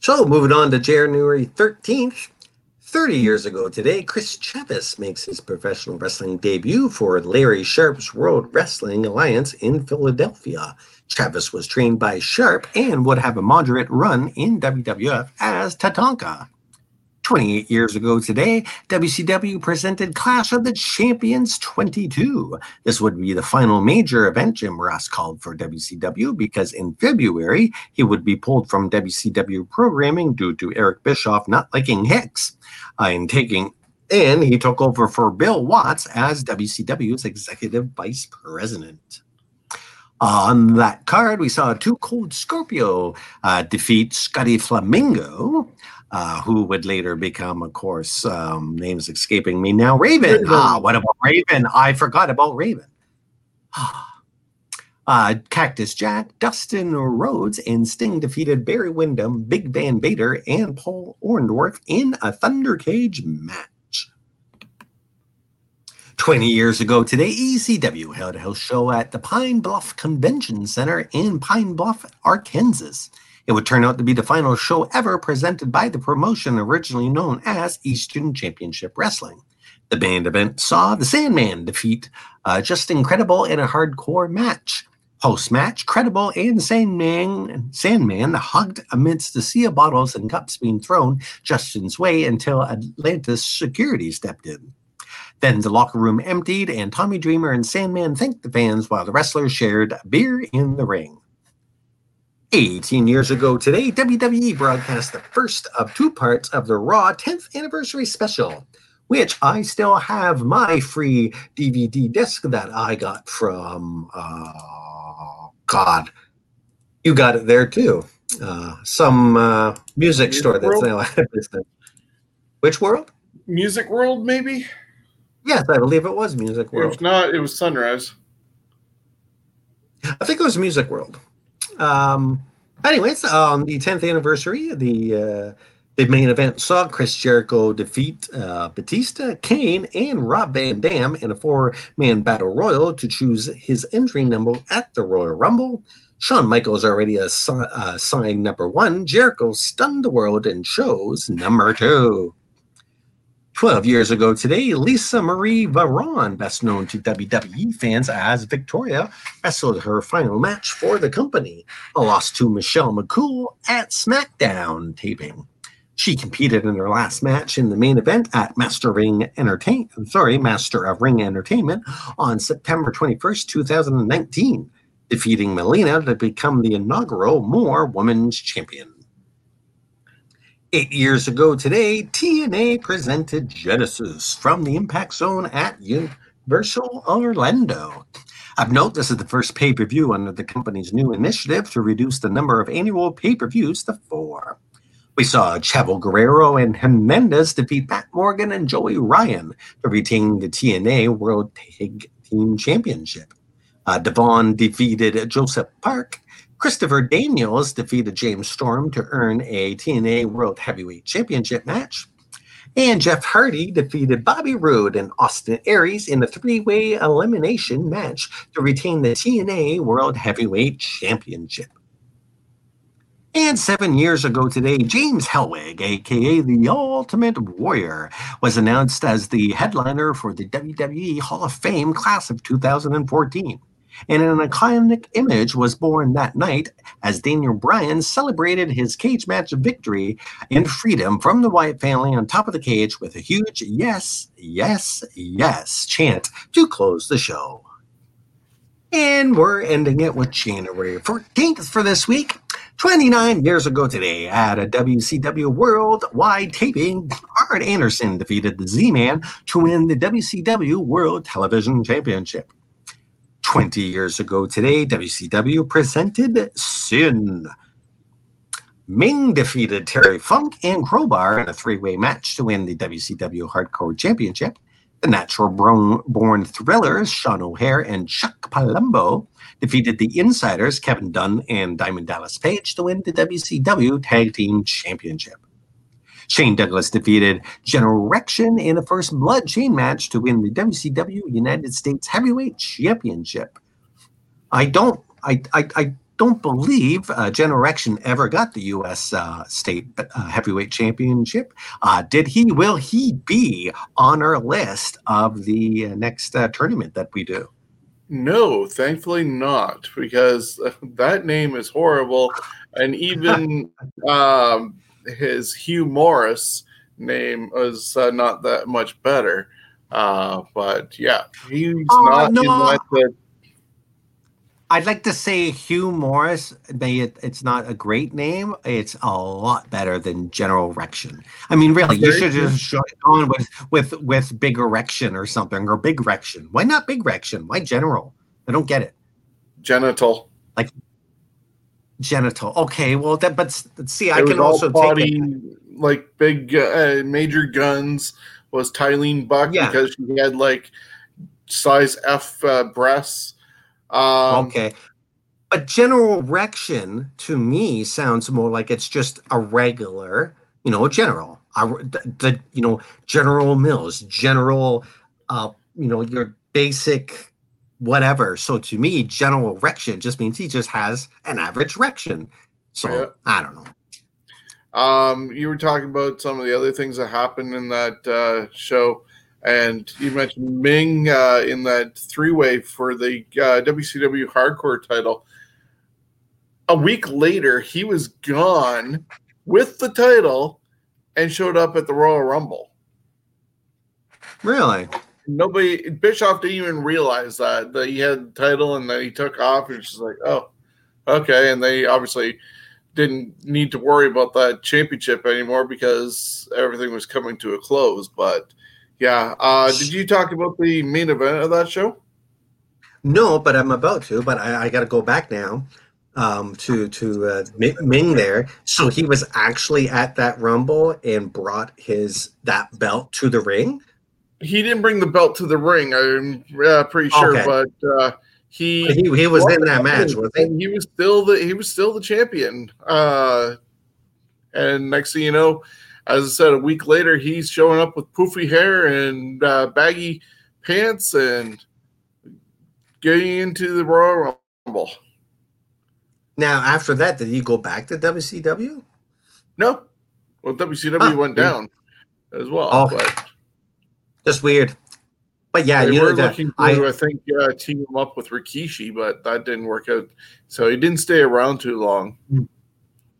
So, moving on to January 13th, 30 years ago today, Chris Chavis makes his professional wrestling debut for Larry Sharpe's World Wrestling Alliance in Philadelphia. Chavis was trained by Sharp and would have a moderate run in WWF as Tatanka. 28 years ago today, WCW presented Clash of the Champions 22. This would be the final major event Jim Ross called for WCW because in February, he would be pulled from WCW programming due to Eric Bischoff not liking Hicks uh, and taking in he took over for Bill Watts as WCW's executive vice president. On that card, we saw Two Cold Scorpio uh, defeat Scotty Flamingo uh, who would later become, of course, um, names escaping me now. Raven. Ah, what about Raven? I forgot about Raven. Uh, Cactus Jack, Dustin Rhodes, and Sting defeated Barry Windham, Big Van Vader, and Paul Orndorff in a Thunder Cage match. 20 years ago today, ECW held a show at the Pine Bluff Convention Center in Pine Bluff, Arkansas. It would turn out to be the final show ever presented by the promotion originally known as Eastern Championship Wrestling. The band event saw the Sandman defeat uh, Justin Credible in a hardcore match. Post match, Credible and Sandman, Sandman hugged amidst the sea of bottles and cups being thrown Justin's way until Atlantis security stepped in. Then the locker room emptied, and Tommy Dreamer and Sandman thanked the fans while the wrestlers shared beer in the ring. 18 years ago today, WWE broadcast the first of two parts of the Raw 10th anniversary special, which I still have my free DVD disc that I got from, uh, God, you got it there too. Uh, some uh, music, music store that's now out of business. Which world? Music World, maybe? Yes, I believe it was Music World. If not, it was Sunrise. I think it was Music World. Um, anyways, um, the 10th anniversary, the uh, the main event saw Chris Jericho defeat uh, Batista, Kane, and Rob Van Dam in a four-man battle royal to choose his entry number at the Royal Rumble. Shawn Michaels already assigned uh, number one. Jericho stunned the world and chose number two. 12 years ago today, Lisa Marie Varon, best known to WWE fans as Victoria, wrestled her final match for the company, a loss to Michelle McCool at SmackDown taping. She competed in her last match in the main event at Master Ring Entertain, sorry, Master of Ring Entertainment on September 21st, 2019, defeating Melina to become the inaugural More Women's Champion. Eight years ago today, TNA presented Genesis from the Impact Zone at Universal Orlando. Of note, this is the first pay per view under the company's new initiative to reduce the number of annual pay per views to four. We saw Chavo Guerrero and Jimenez defeat Matt Morgan and Joey Ryan to retain the TNA World Tag Team Championship. Uh, Devon defeated Joseph Park. Christopher Daniels defeated James Storm to earn a TNA World Heavyweight Championship match. And Jeff Hardy defeated Bobby Roode and Austin Aries in a three way elimination match to retain the TNA World Heavyweight Championship. And seven years ago today, James Hellwig, aka the Ultimate Warrior, was announced as the headliner for the WWE Hall of Fame class of 2014 and an iconic image was born that night as Daniel Bryan celebrated his cage match victory and freedom from the Wyatt family on top of the cage with a huge yes, yes, yes chant to close the show. And we're ending it with January 14th for this week. 29 years ago today, at a WCW Worldwide taping, Arn Anderson defeated the Z Man to win the WCW World Television Championship. 20 years ago today, WCW presented Sin. Ming defeated Terry Funk and Crowbar in a three way match to win the WCW Hardcore Championship. The Natural Born Thrillers, Sean O'Haire and Chuck Palumbo, defeated the Insiders, Kevin Dunn and Diamond Dallas Page, to win the WCW Tag Team Championship. Shane Douglas defeated General Rection in a first blood chain match to win the WCW United States Heavyweight Championship. I don't, I, I, I don't believe uh, General Rection ever got the U.S. Uh, State uh, Heavyweight Championship. Uh, did he? Will he be on our list of the uh, next uh, tournament that we do? No, thankfully not, because that name is horrible, and even um, his Hugh Morris name was uh, not that much better. Uh, but yeah, he's oh, not no. I'd like to say Hugh Morris, may it, it's not a great name. It's a lot better than General Erection. I mean, really, you should just go on with with with Big Erection or something or Big Erection. Why not Big Erection? Why General? I don't get it. Genital. Like genital. Okay, well, that but see, I can also body, take like big uh, major guns was Tylene Buck yeah. because she had like size F uh, breasts. Um, okay, but general erection to me sounds more like it's just a regular, you know, general. Uh, the, the you know General Mills, General, uh, you know, your basic whatever. So to me, general erection just means he just has an average erection. So yeah. I don't know. Um, you were talking about some of the other things that happened in that uh, show, and you mentioned Ming uh, in that three-way for the uh, WCW Hardcore title. A week later, he was gone with the title and showed up at the Royal Rumble. Really? Nobody Bischoff didn't even realize that that he had the title and that he took off. It's just like, oh, okay. And they obviously didn't need to worry about that championship anymore because everything was coming to a close. But yeah, uh, did you talk about the main event of that show? No, but I'm about to. But I, I got to go back now um, to to uh, Ming there. So he was actually at that Rumble and brought his that belt to the ring he didn't bring the belt to the ring. I'm uh, pretty sure, okay. but uh, he, he he was in that match. Was he? he was still the he was still the champion. Uh, and next thing you know, as I said, a week later, he's showing up with poofy hair and uh, baggy pants and getting into the Royal Rumble. Now, after that, did he go back to WCW? No. Well, WCW went down as well. Oh. But just weird. But yeah, they you were know, looking to, I, I think, uh, team him up with Rikishi, but that didn't work out. So he didn't stay around too long.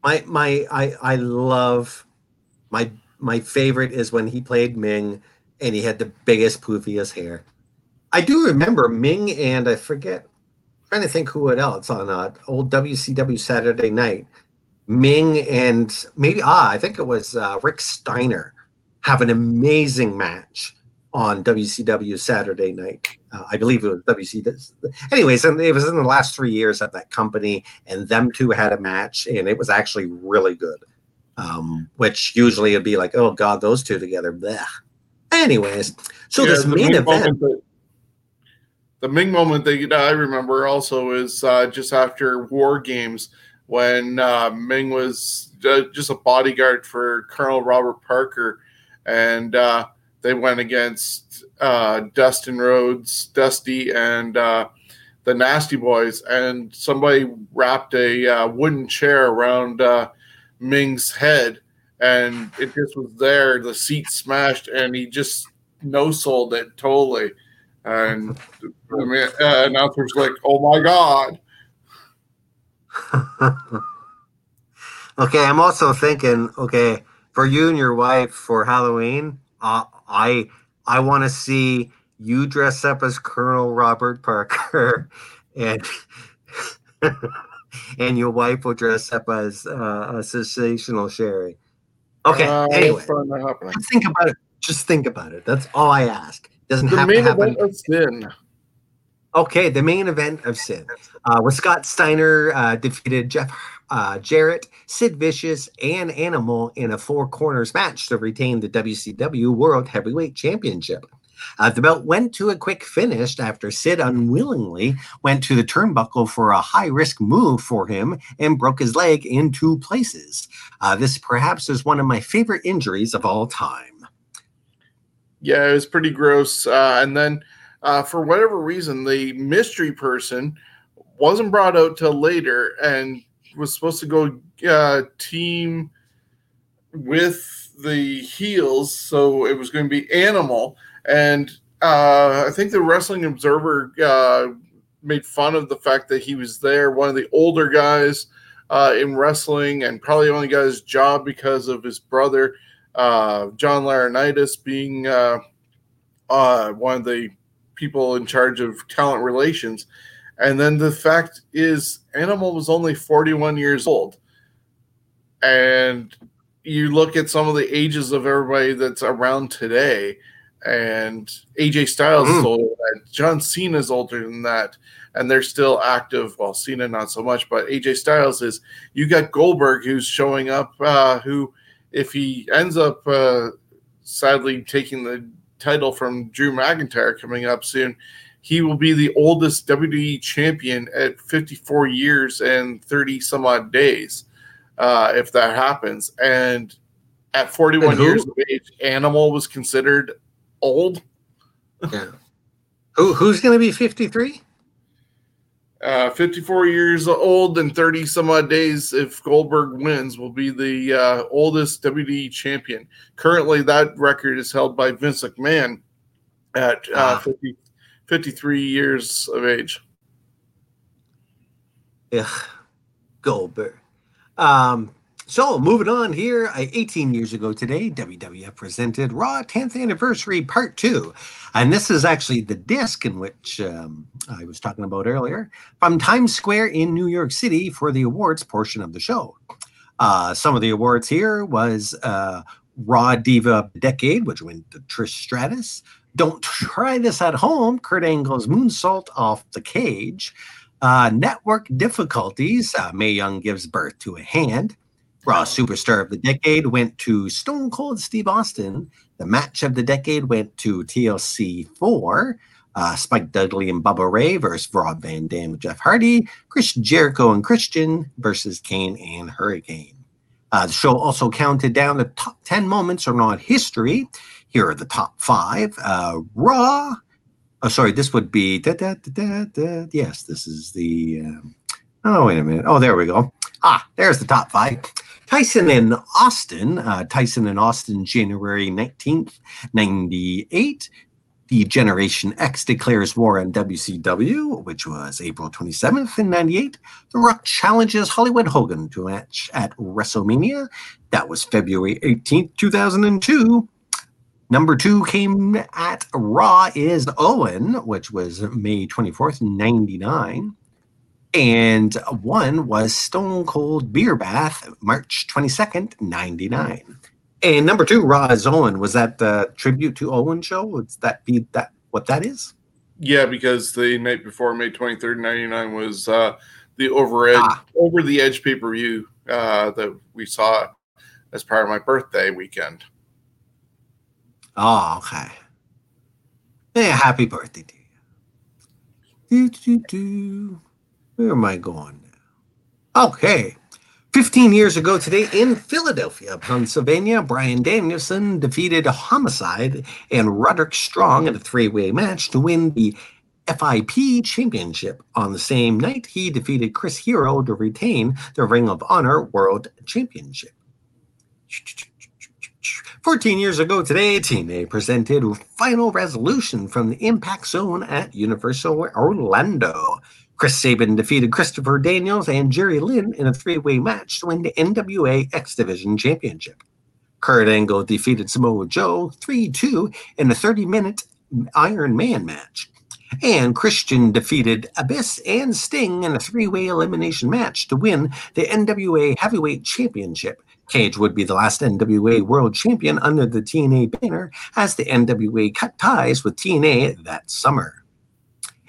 My my I I love my my favorite is when he played Ming and he had the biggest poofiest hair. I do remember Ming and I forget I'm trying to think who it else on uh, old WCW Saturday Night. Ming and maybe ah I think it was uh, Rick Steiner have an amazing match on WCW Saturday night. Uh, I believe it was WCW. Anyways, and it was in the last three years at that company, and them two had a match, and it was actually really good. um, which usually would be like, oh god, those two together. Blech. Anyways, so Yeah, this the main Ming event. that- the Ming moment that I remember also is uh, just after War Games when uh, Ming was uh, just a bodyguard for Colonel Robert Parker, and uh, they went against uh, Dustin Rhodes, Dusty, and uh, the Nasty Boys, and somebody wrapped a uh, wooden chair around uh, Ming's head, and it just was there. The seat smashed, and he just no sold it totally. And the uh, announcer's like, "Oh my god!" okay, I'm also thinking, okay, for you and your wife for Halloween, uh, I I want to see you dress up as Colonel Robert Parker, and and your wife will dress up as uh, a sensational Sherri. Okay, Uh, anyway, it's not gonna happen. just think about it. Just think about it. That's all I ask. Doesn't the have to happen. event of Sin. Okay, the main event of Sid, uh, with Scott Steiner uh, defeated Jeff uh, Jarrett, Sid Vicious, and Animal in a four corners match to retain the WCW World Heavyweight Championship. Uh, the belt went to a quick finish after Sid unwillingly went to the turnbuckle for a high risk move for him and broke his leg in two places. Uh, this perhaps is one of my favorite injuries of all time. Yeah, it was pretty gross. Uh, and then, uh, for whatever reason, the mystery person wasn't brought out till later and was supposed to go uh, team with the heels. So it was going to be Animal. And uh, I think the Wrestling Observer uh, made fun of the fact that he was there, one of the older guys uh, in wrestling, and probably only got his job because of his brother uh, John Laurinaitis being one of the people in charge of talent relations. And then the fact is, Animal was only 41 years old. And you look at some of the ages of everybody that's around today, and AJ Styles is Mhm. older than that. John Cena is older than that. And they're still active. Well, Cena not so much, but AJ Styles is. You got Goldberg who's showing up, uh, who if he ends up uh, sadly taking the title from Drew McIntyre coming up soon, he will be the oldest WWE champion at 54 years and 30 some odd days, uh, if that happens. And at 41 And years of age, Animal was considered old. Yeah. Who who's going to be 53? Uh, 54 years old and 30 some odd days if Goldberg wins will be the uh, oldest WWE champion. Currently, that record is held by Vince McMahon at uh, Ah. 50, 53 years of age. Ugh, Goldberg. Um, so moving on here, uh, 18 years ago today, WWF presented Raw 10th Anniversary Part 2. And this is actually the disc in which um, I was talking about earlier from Times Square in New York City for the awards portion of the show. Uh, some of the awards here was uh, Raw Diva Decade, which went to Trish Stratus. Don't try this at home. Kurt Angle's moonsault off the cage. Uh, network difficulties. Uh, Mae Young gives birth to a hand. Raw Superstar of the Decade went to Stone Cold Steve Austin. The match of the decade went to TLC 4. Uh, Spike Dudley and Bubba Ray versus Rob Van Dam and Jeff Hardy. Chris Jericho and Christian versus Kane and Hurricane. Uh, the show also counted down the top 10 moments from Raw history. Here are the top five. Uh, Raw. Oh, sorry, this would be. Da, da, da. Yes, this is the. Um, oh, wait a minute. Oh, there we go. Ah, there's the top five. Tyson and Austin. Uh, Tyson and Austin, January 19th, 98. The Generation X declares war on WCW, which was April 27th in 98. The Rock challenges Hollywood Hogan to a match at WrestleMania. That was February 18th, 2002. Number two came at Raw is Owen, which was May 24th, 99. And one was Stone Cold Beer Bath, March 22nd, 99. And number two, Raw is Owen. Was that the tribute to Owen show? Would that be that what that is? Yeah, because the night before May 23rd, 99 was uh, the over edge, Ah. over the edge pay per view uh, that we saw as part of my birthday weekend. Oh, okay. Yeah, happy birthday to you. Do, do, do. Where am I going now? Okay. 15 years ago today in Philadelphia, Pennsylvania, Bryan Danielson defeated Homicide and Roderick Strong in a three way match to win the FIP championship. On the same night, he defeated Chris Hero to retain the Ring of Honor World Championship. 14 years ago today, TNA presented Final Resolution from the Impact Zone at Universal Orlando. Chris Sabin defeated Christopher Daniels and Jerry Lynn in a three way match to win the NWA X Division Championship. Kurt Angle defeated Samoa Joe 3 2 in a 30 minute Iron Man match. And Christian defeated Abyss and Sting in a three way elimination match to win the NWA Heavyweight Championship. Cage would be the last NWA World Champion under the TNA banner as the NWA cut ties with TNA that summer.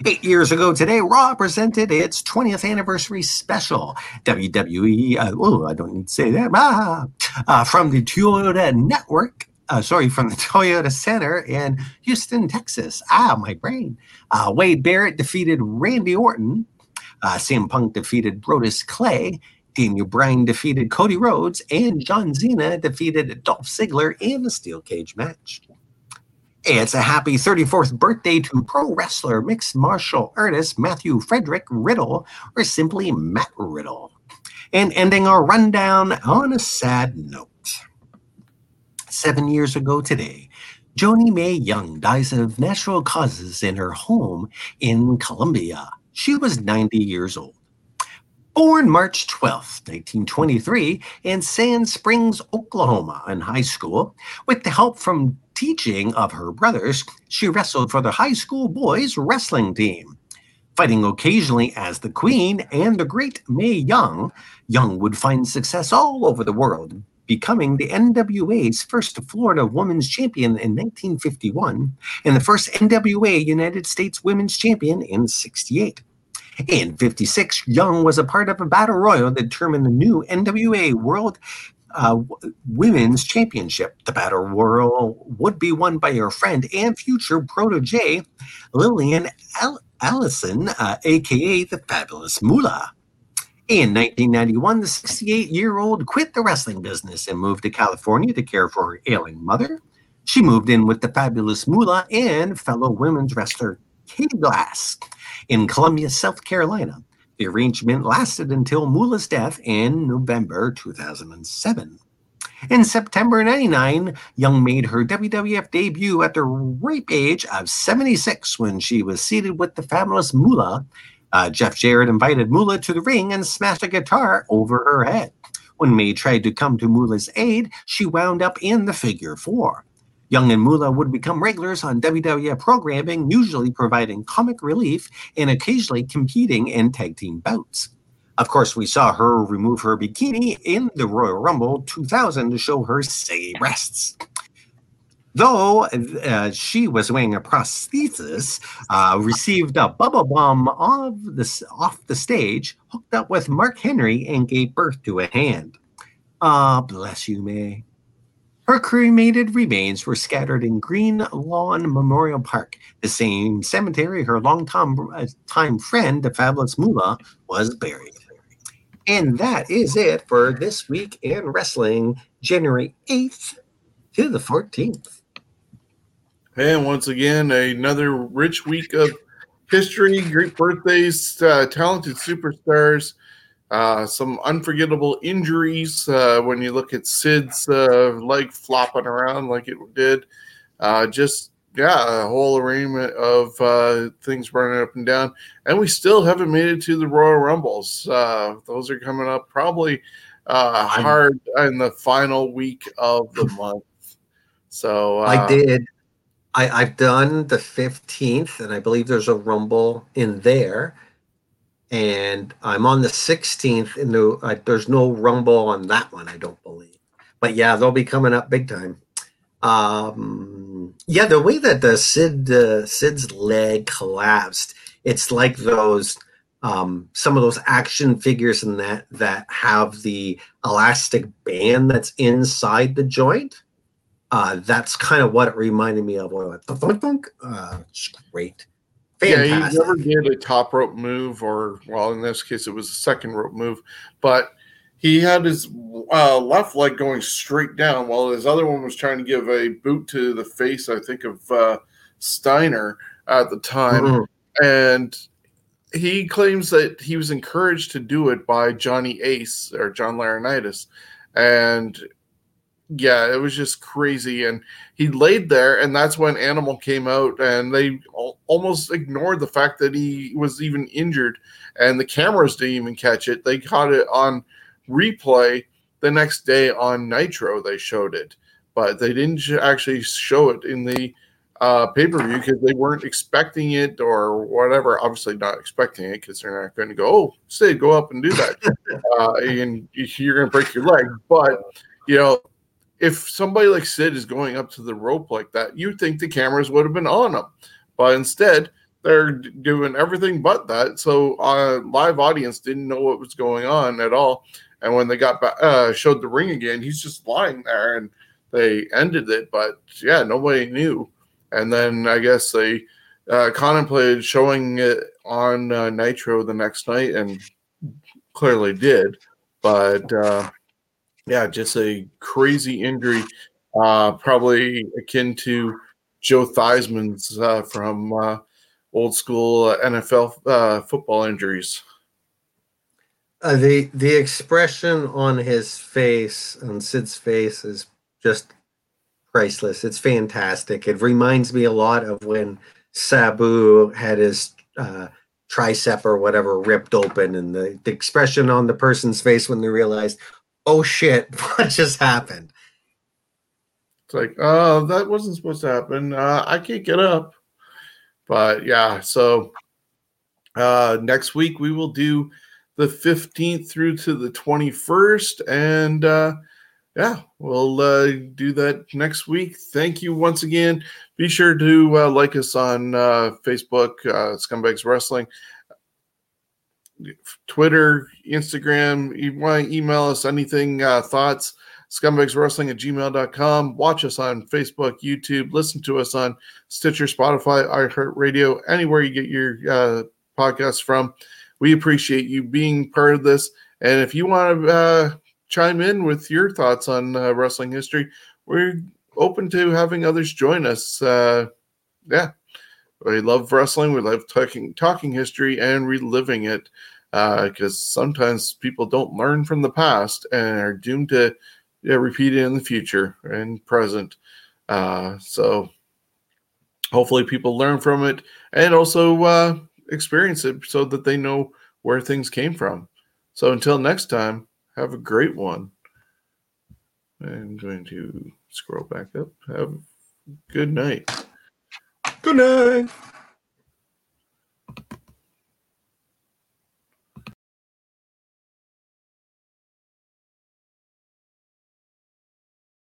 Eight years ago today, Raw presented its 20th anniversary special. WWE, uh, oh, I don't need to say that, ah, uh, from the Toyota Network. Uh, sorry, from the Toyota Center in Houston, Texas. Ah, my brain. Uh, Wade Barrett defeated Randy Orton. Uh, CM Punk defeated Brodus Clay. Daniel Bryan defeated Cody Rhodes. And John Cena defeated Dolph Ziggler in a steel cage match. It's a happy 34th birthday to pro wrestler, mixed martial artist Matthew Frederick Riddle, or simply Matt Riddle. And ending our rundown on a sad note. Seven years ago today, Johnnie Mae Young dies of natural causes in her home in Columbia. She was 90 years old. Born March 12, 1923, in Sand Springs, Oklahoma, in high school, with the help from teaching of her brothers, she wrestled for the high school boys wrestling team. Fighting occasionally as the Queen and the great Mae Young, Young would find success all over the world, becoming the NWA's first Florida Women's Champion in 1951 and the first NWA United States Women's Champion in 68. In 56, Young was a part of a battle royal that determined the new NWA World uh, Women's Championship. The battle royal would be won by her friend and future protege, Lillian Al- Allison, uh, aka the Fabulous Moolah. In 1991, the 68 year old quit the wrestling business and moved to California to care for her ailing mother. She moved in with the fabulous Moolah and fellow women's wrestler Katie Glass in Columbia, South Carolina. The arrangement lasted until Moolah's death in November 2007. In September 99, Young made her WWF debut at the ripe age of 76 when she was seated with the fabulous Moolah. Uh, Jeff Jarrett invited Moolah to the ring and smashed a guitar over her head. When Mae tried to come to Moolah's aid, she wound up in the figure four. Young and Moolah would become regulars on WWF programming, usually providing comic relief and occasionally competing in tag team bouts. Of course, we saw her remove her bikini in the Royal Rumble 2000 to show her saggy breasts. Though uh, she was wearing a prosthesis, uh, received a Bubba Bomb off the, off the stage, hooked up with Mark Henry, and gave birth to a hand. Ah, bless you, Mae. Her cremated remains were scattered in Green Lawn Memorial Park, the same cemetery her longtime uh, friend, the fabulous Moolah, was buried. And that is it for this week in wrestling, January 8th to the 14th. And once again, another rich week of history, great birthdays, uh, talented superstars. Uh, some unforgettable injuries uh, when you look at Sid's uh, leg flopping around like it did. Uh, just, yeah, a whole arraignment of uh, things running up and down. And we still haven't made it to the Royal Rumbles. Uh, those are coming up probably hard in the final week of the month. So I did. I, I've done the 15th, and I believe there's a Rumble in there and I'm on the 16th. In the uh, there's no rumble on that one, I don't believe. But yeah, they'll be coming up big time. Um, yeah, the way that the Sid uh, Sid's leg collapsed, it's like those um, some of those action figures and that that have the elastic band that's inside the joint. Uh, that's kind of what it reminded me of. Uh, it's great. Fantastic. Yeah, he never did a top rope move, or well, in this case, it was a second rope move, but he had his uh, left leg going straight down, while his other one was trying to give a boot to the face. I think of uh, Steiner at the time, mm-hmm. and he claims that he was encouraged to do it by Johnny Ace or John Laurinaitis, and yeah, it was just crazy. And he laid there, and that's when Animal came out, and they almost ignored the fact that he was even injured, and the cameras didn't even catch it. They caught it on replay the next day on Nitro. They showed it, but they didn't actually show it in the uh, pay per view because they weren't expecting it or whatever. Obviously, not expecting it because they're not going to go, oh, say, go up and do that. uh, and you're going to break your leg. But, you know, if somebody like Sid is going up to the rope like that, you'd think the cameras would have been on them. But instead, they're doing everything but that. So, uh, live audience didn't know what was going on at all. And when they got back, uh, showed the ring again, he's just lying there and they ended it. But yeah, nobody knew. And then I guess they uh, contemplated showing it on uh, Nitro the next night and clearly did. But uh, yeah, just a crazy injury, uh, probably akin to Joe Theismann's uh, from uh, old school NFL uh, football injuries. Uh, the the expression on his face, on Sid's face, is just priceless. It's fantastic. It reminds me a lot of when Sabu had his uh, tricep or whatever ripped open, and the, the expression on the person's face when they realized, oh shit, what just happened? It's like, oh, that wasn't supposed to happen. Uh, I can't get up. But yeah, so uh, next week we will do the 15th through to the 21st. And uh, yeah, we'll uh, do that next week. Thank you once again. Be sure to uh, like us on uh, Facebook, uh, Scumbags Wrestling. Twitter, Instagram. You want to email us anything, uh, thoughts, scumbagswrestling at gmail.com. Watch us on Facebook, YouTube. Listen to us on Stitcher, Spotify, iHeartRadio, anywhere you get your uh, podcasts from. We appreciate you being part of this. And if you want to uh, chime in with your thoughts on uh, wrestling history, we're open to having others join us. Uh, yeah, we love wrestling. We love talking talking history and reliving it because uh, sometimes people don't learn from the past and are doomed to yeah, repeat it in the future and present. Uh, so hopefully people learn from it and also uh, experience it so that they know where things came from. So until next time, have a great one. I'm going to scroll back up. Have a good night. Good night.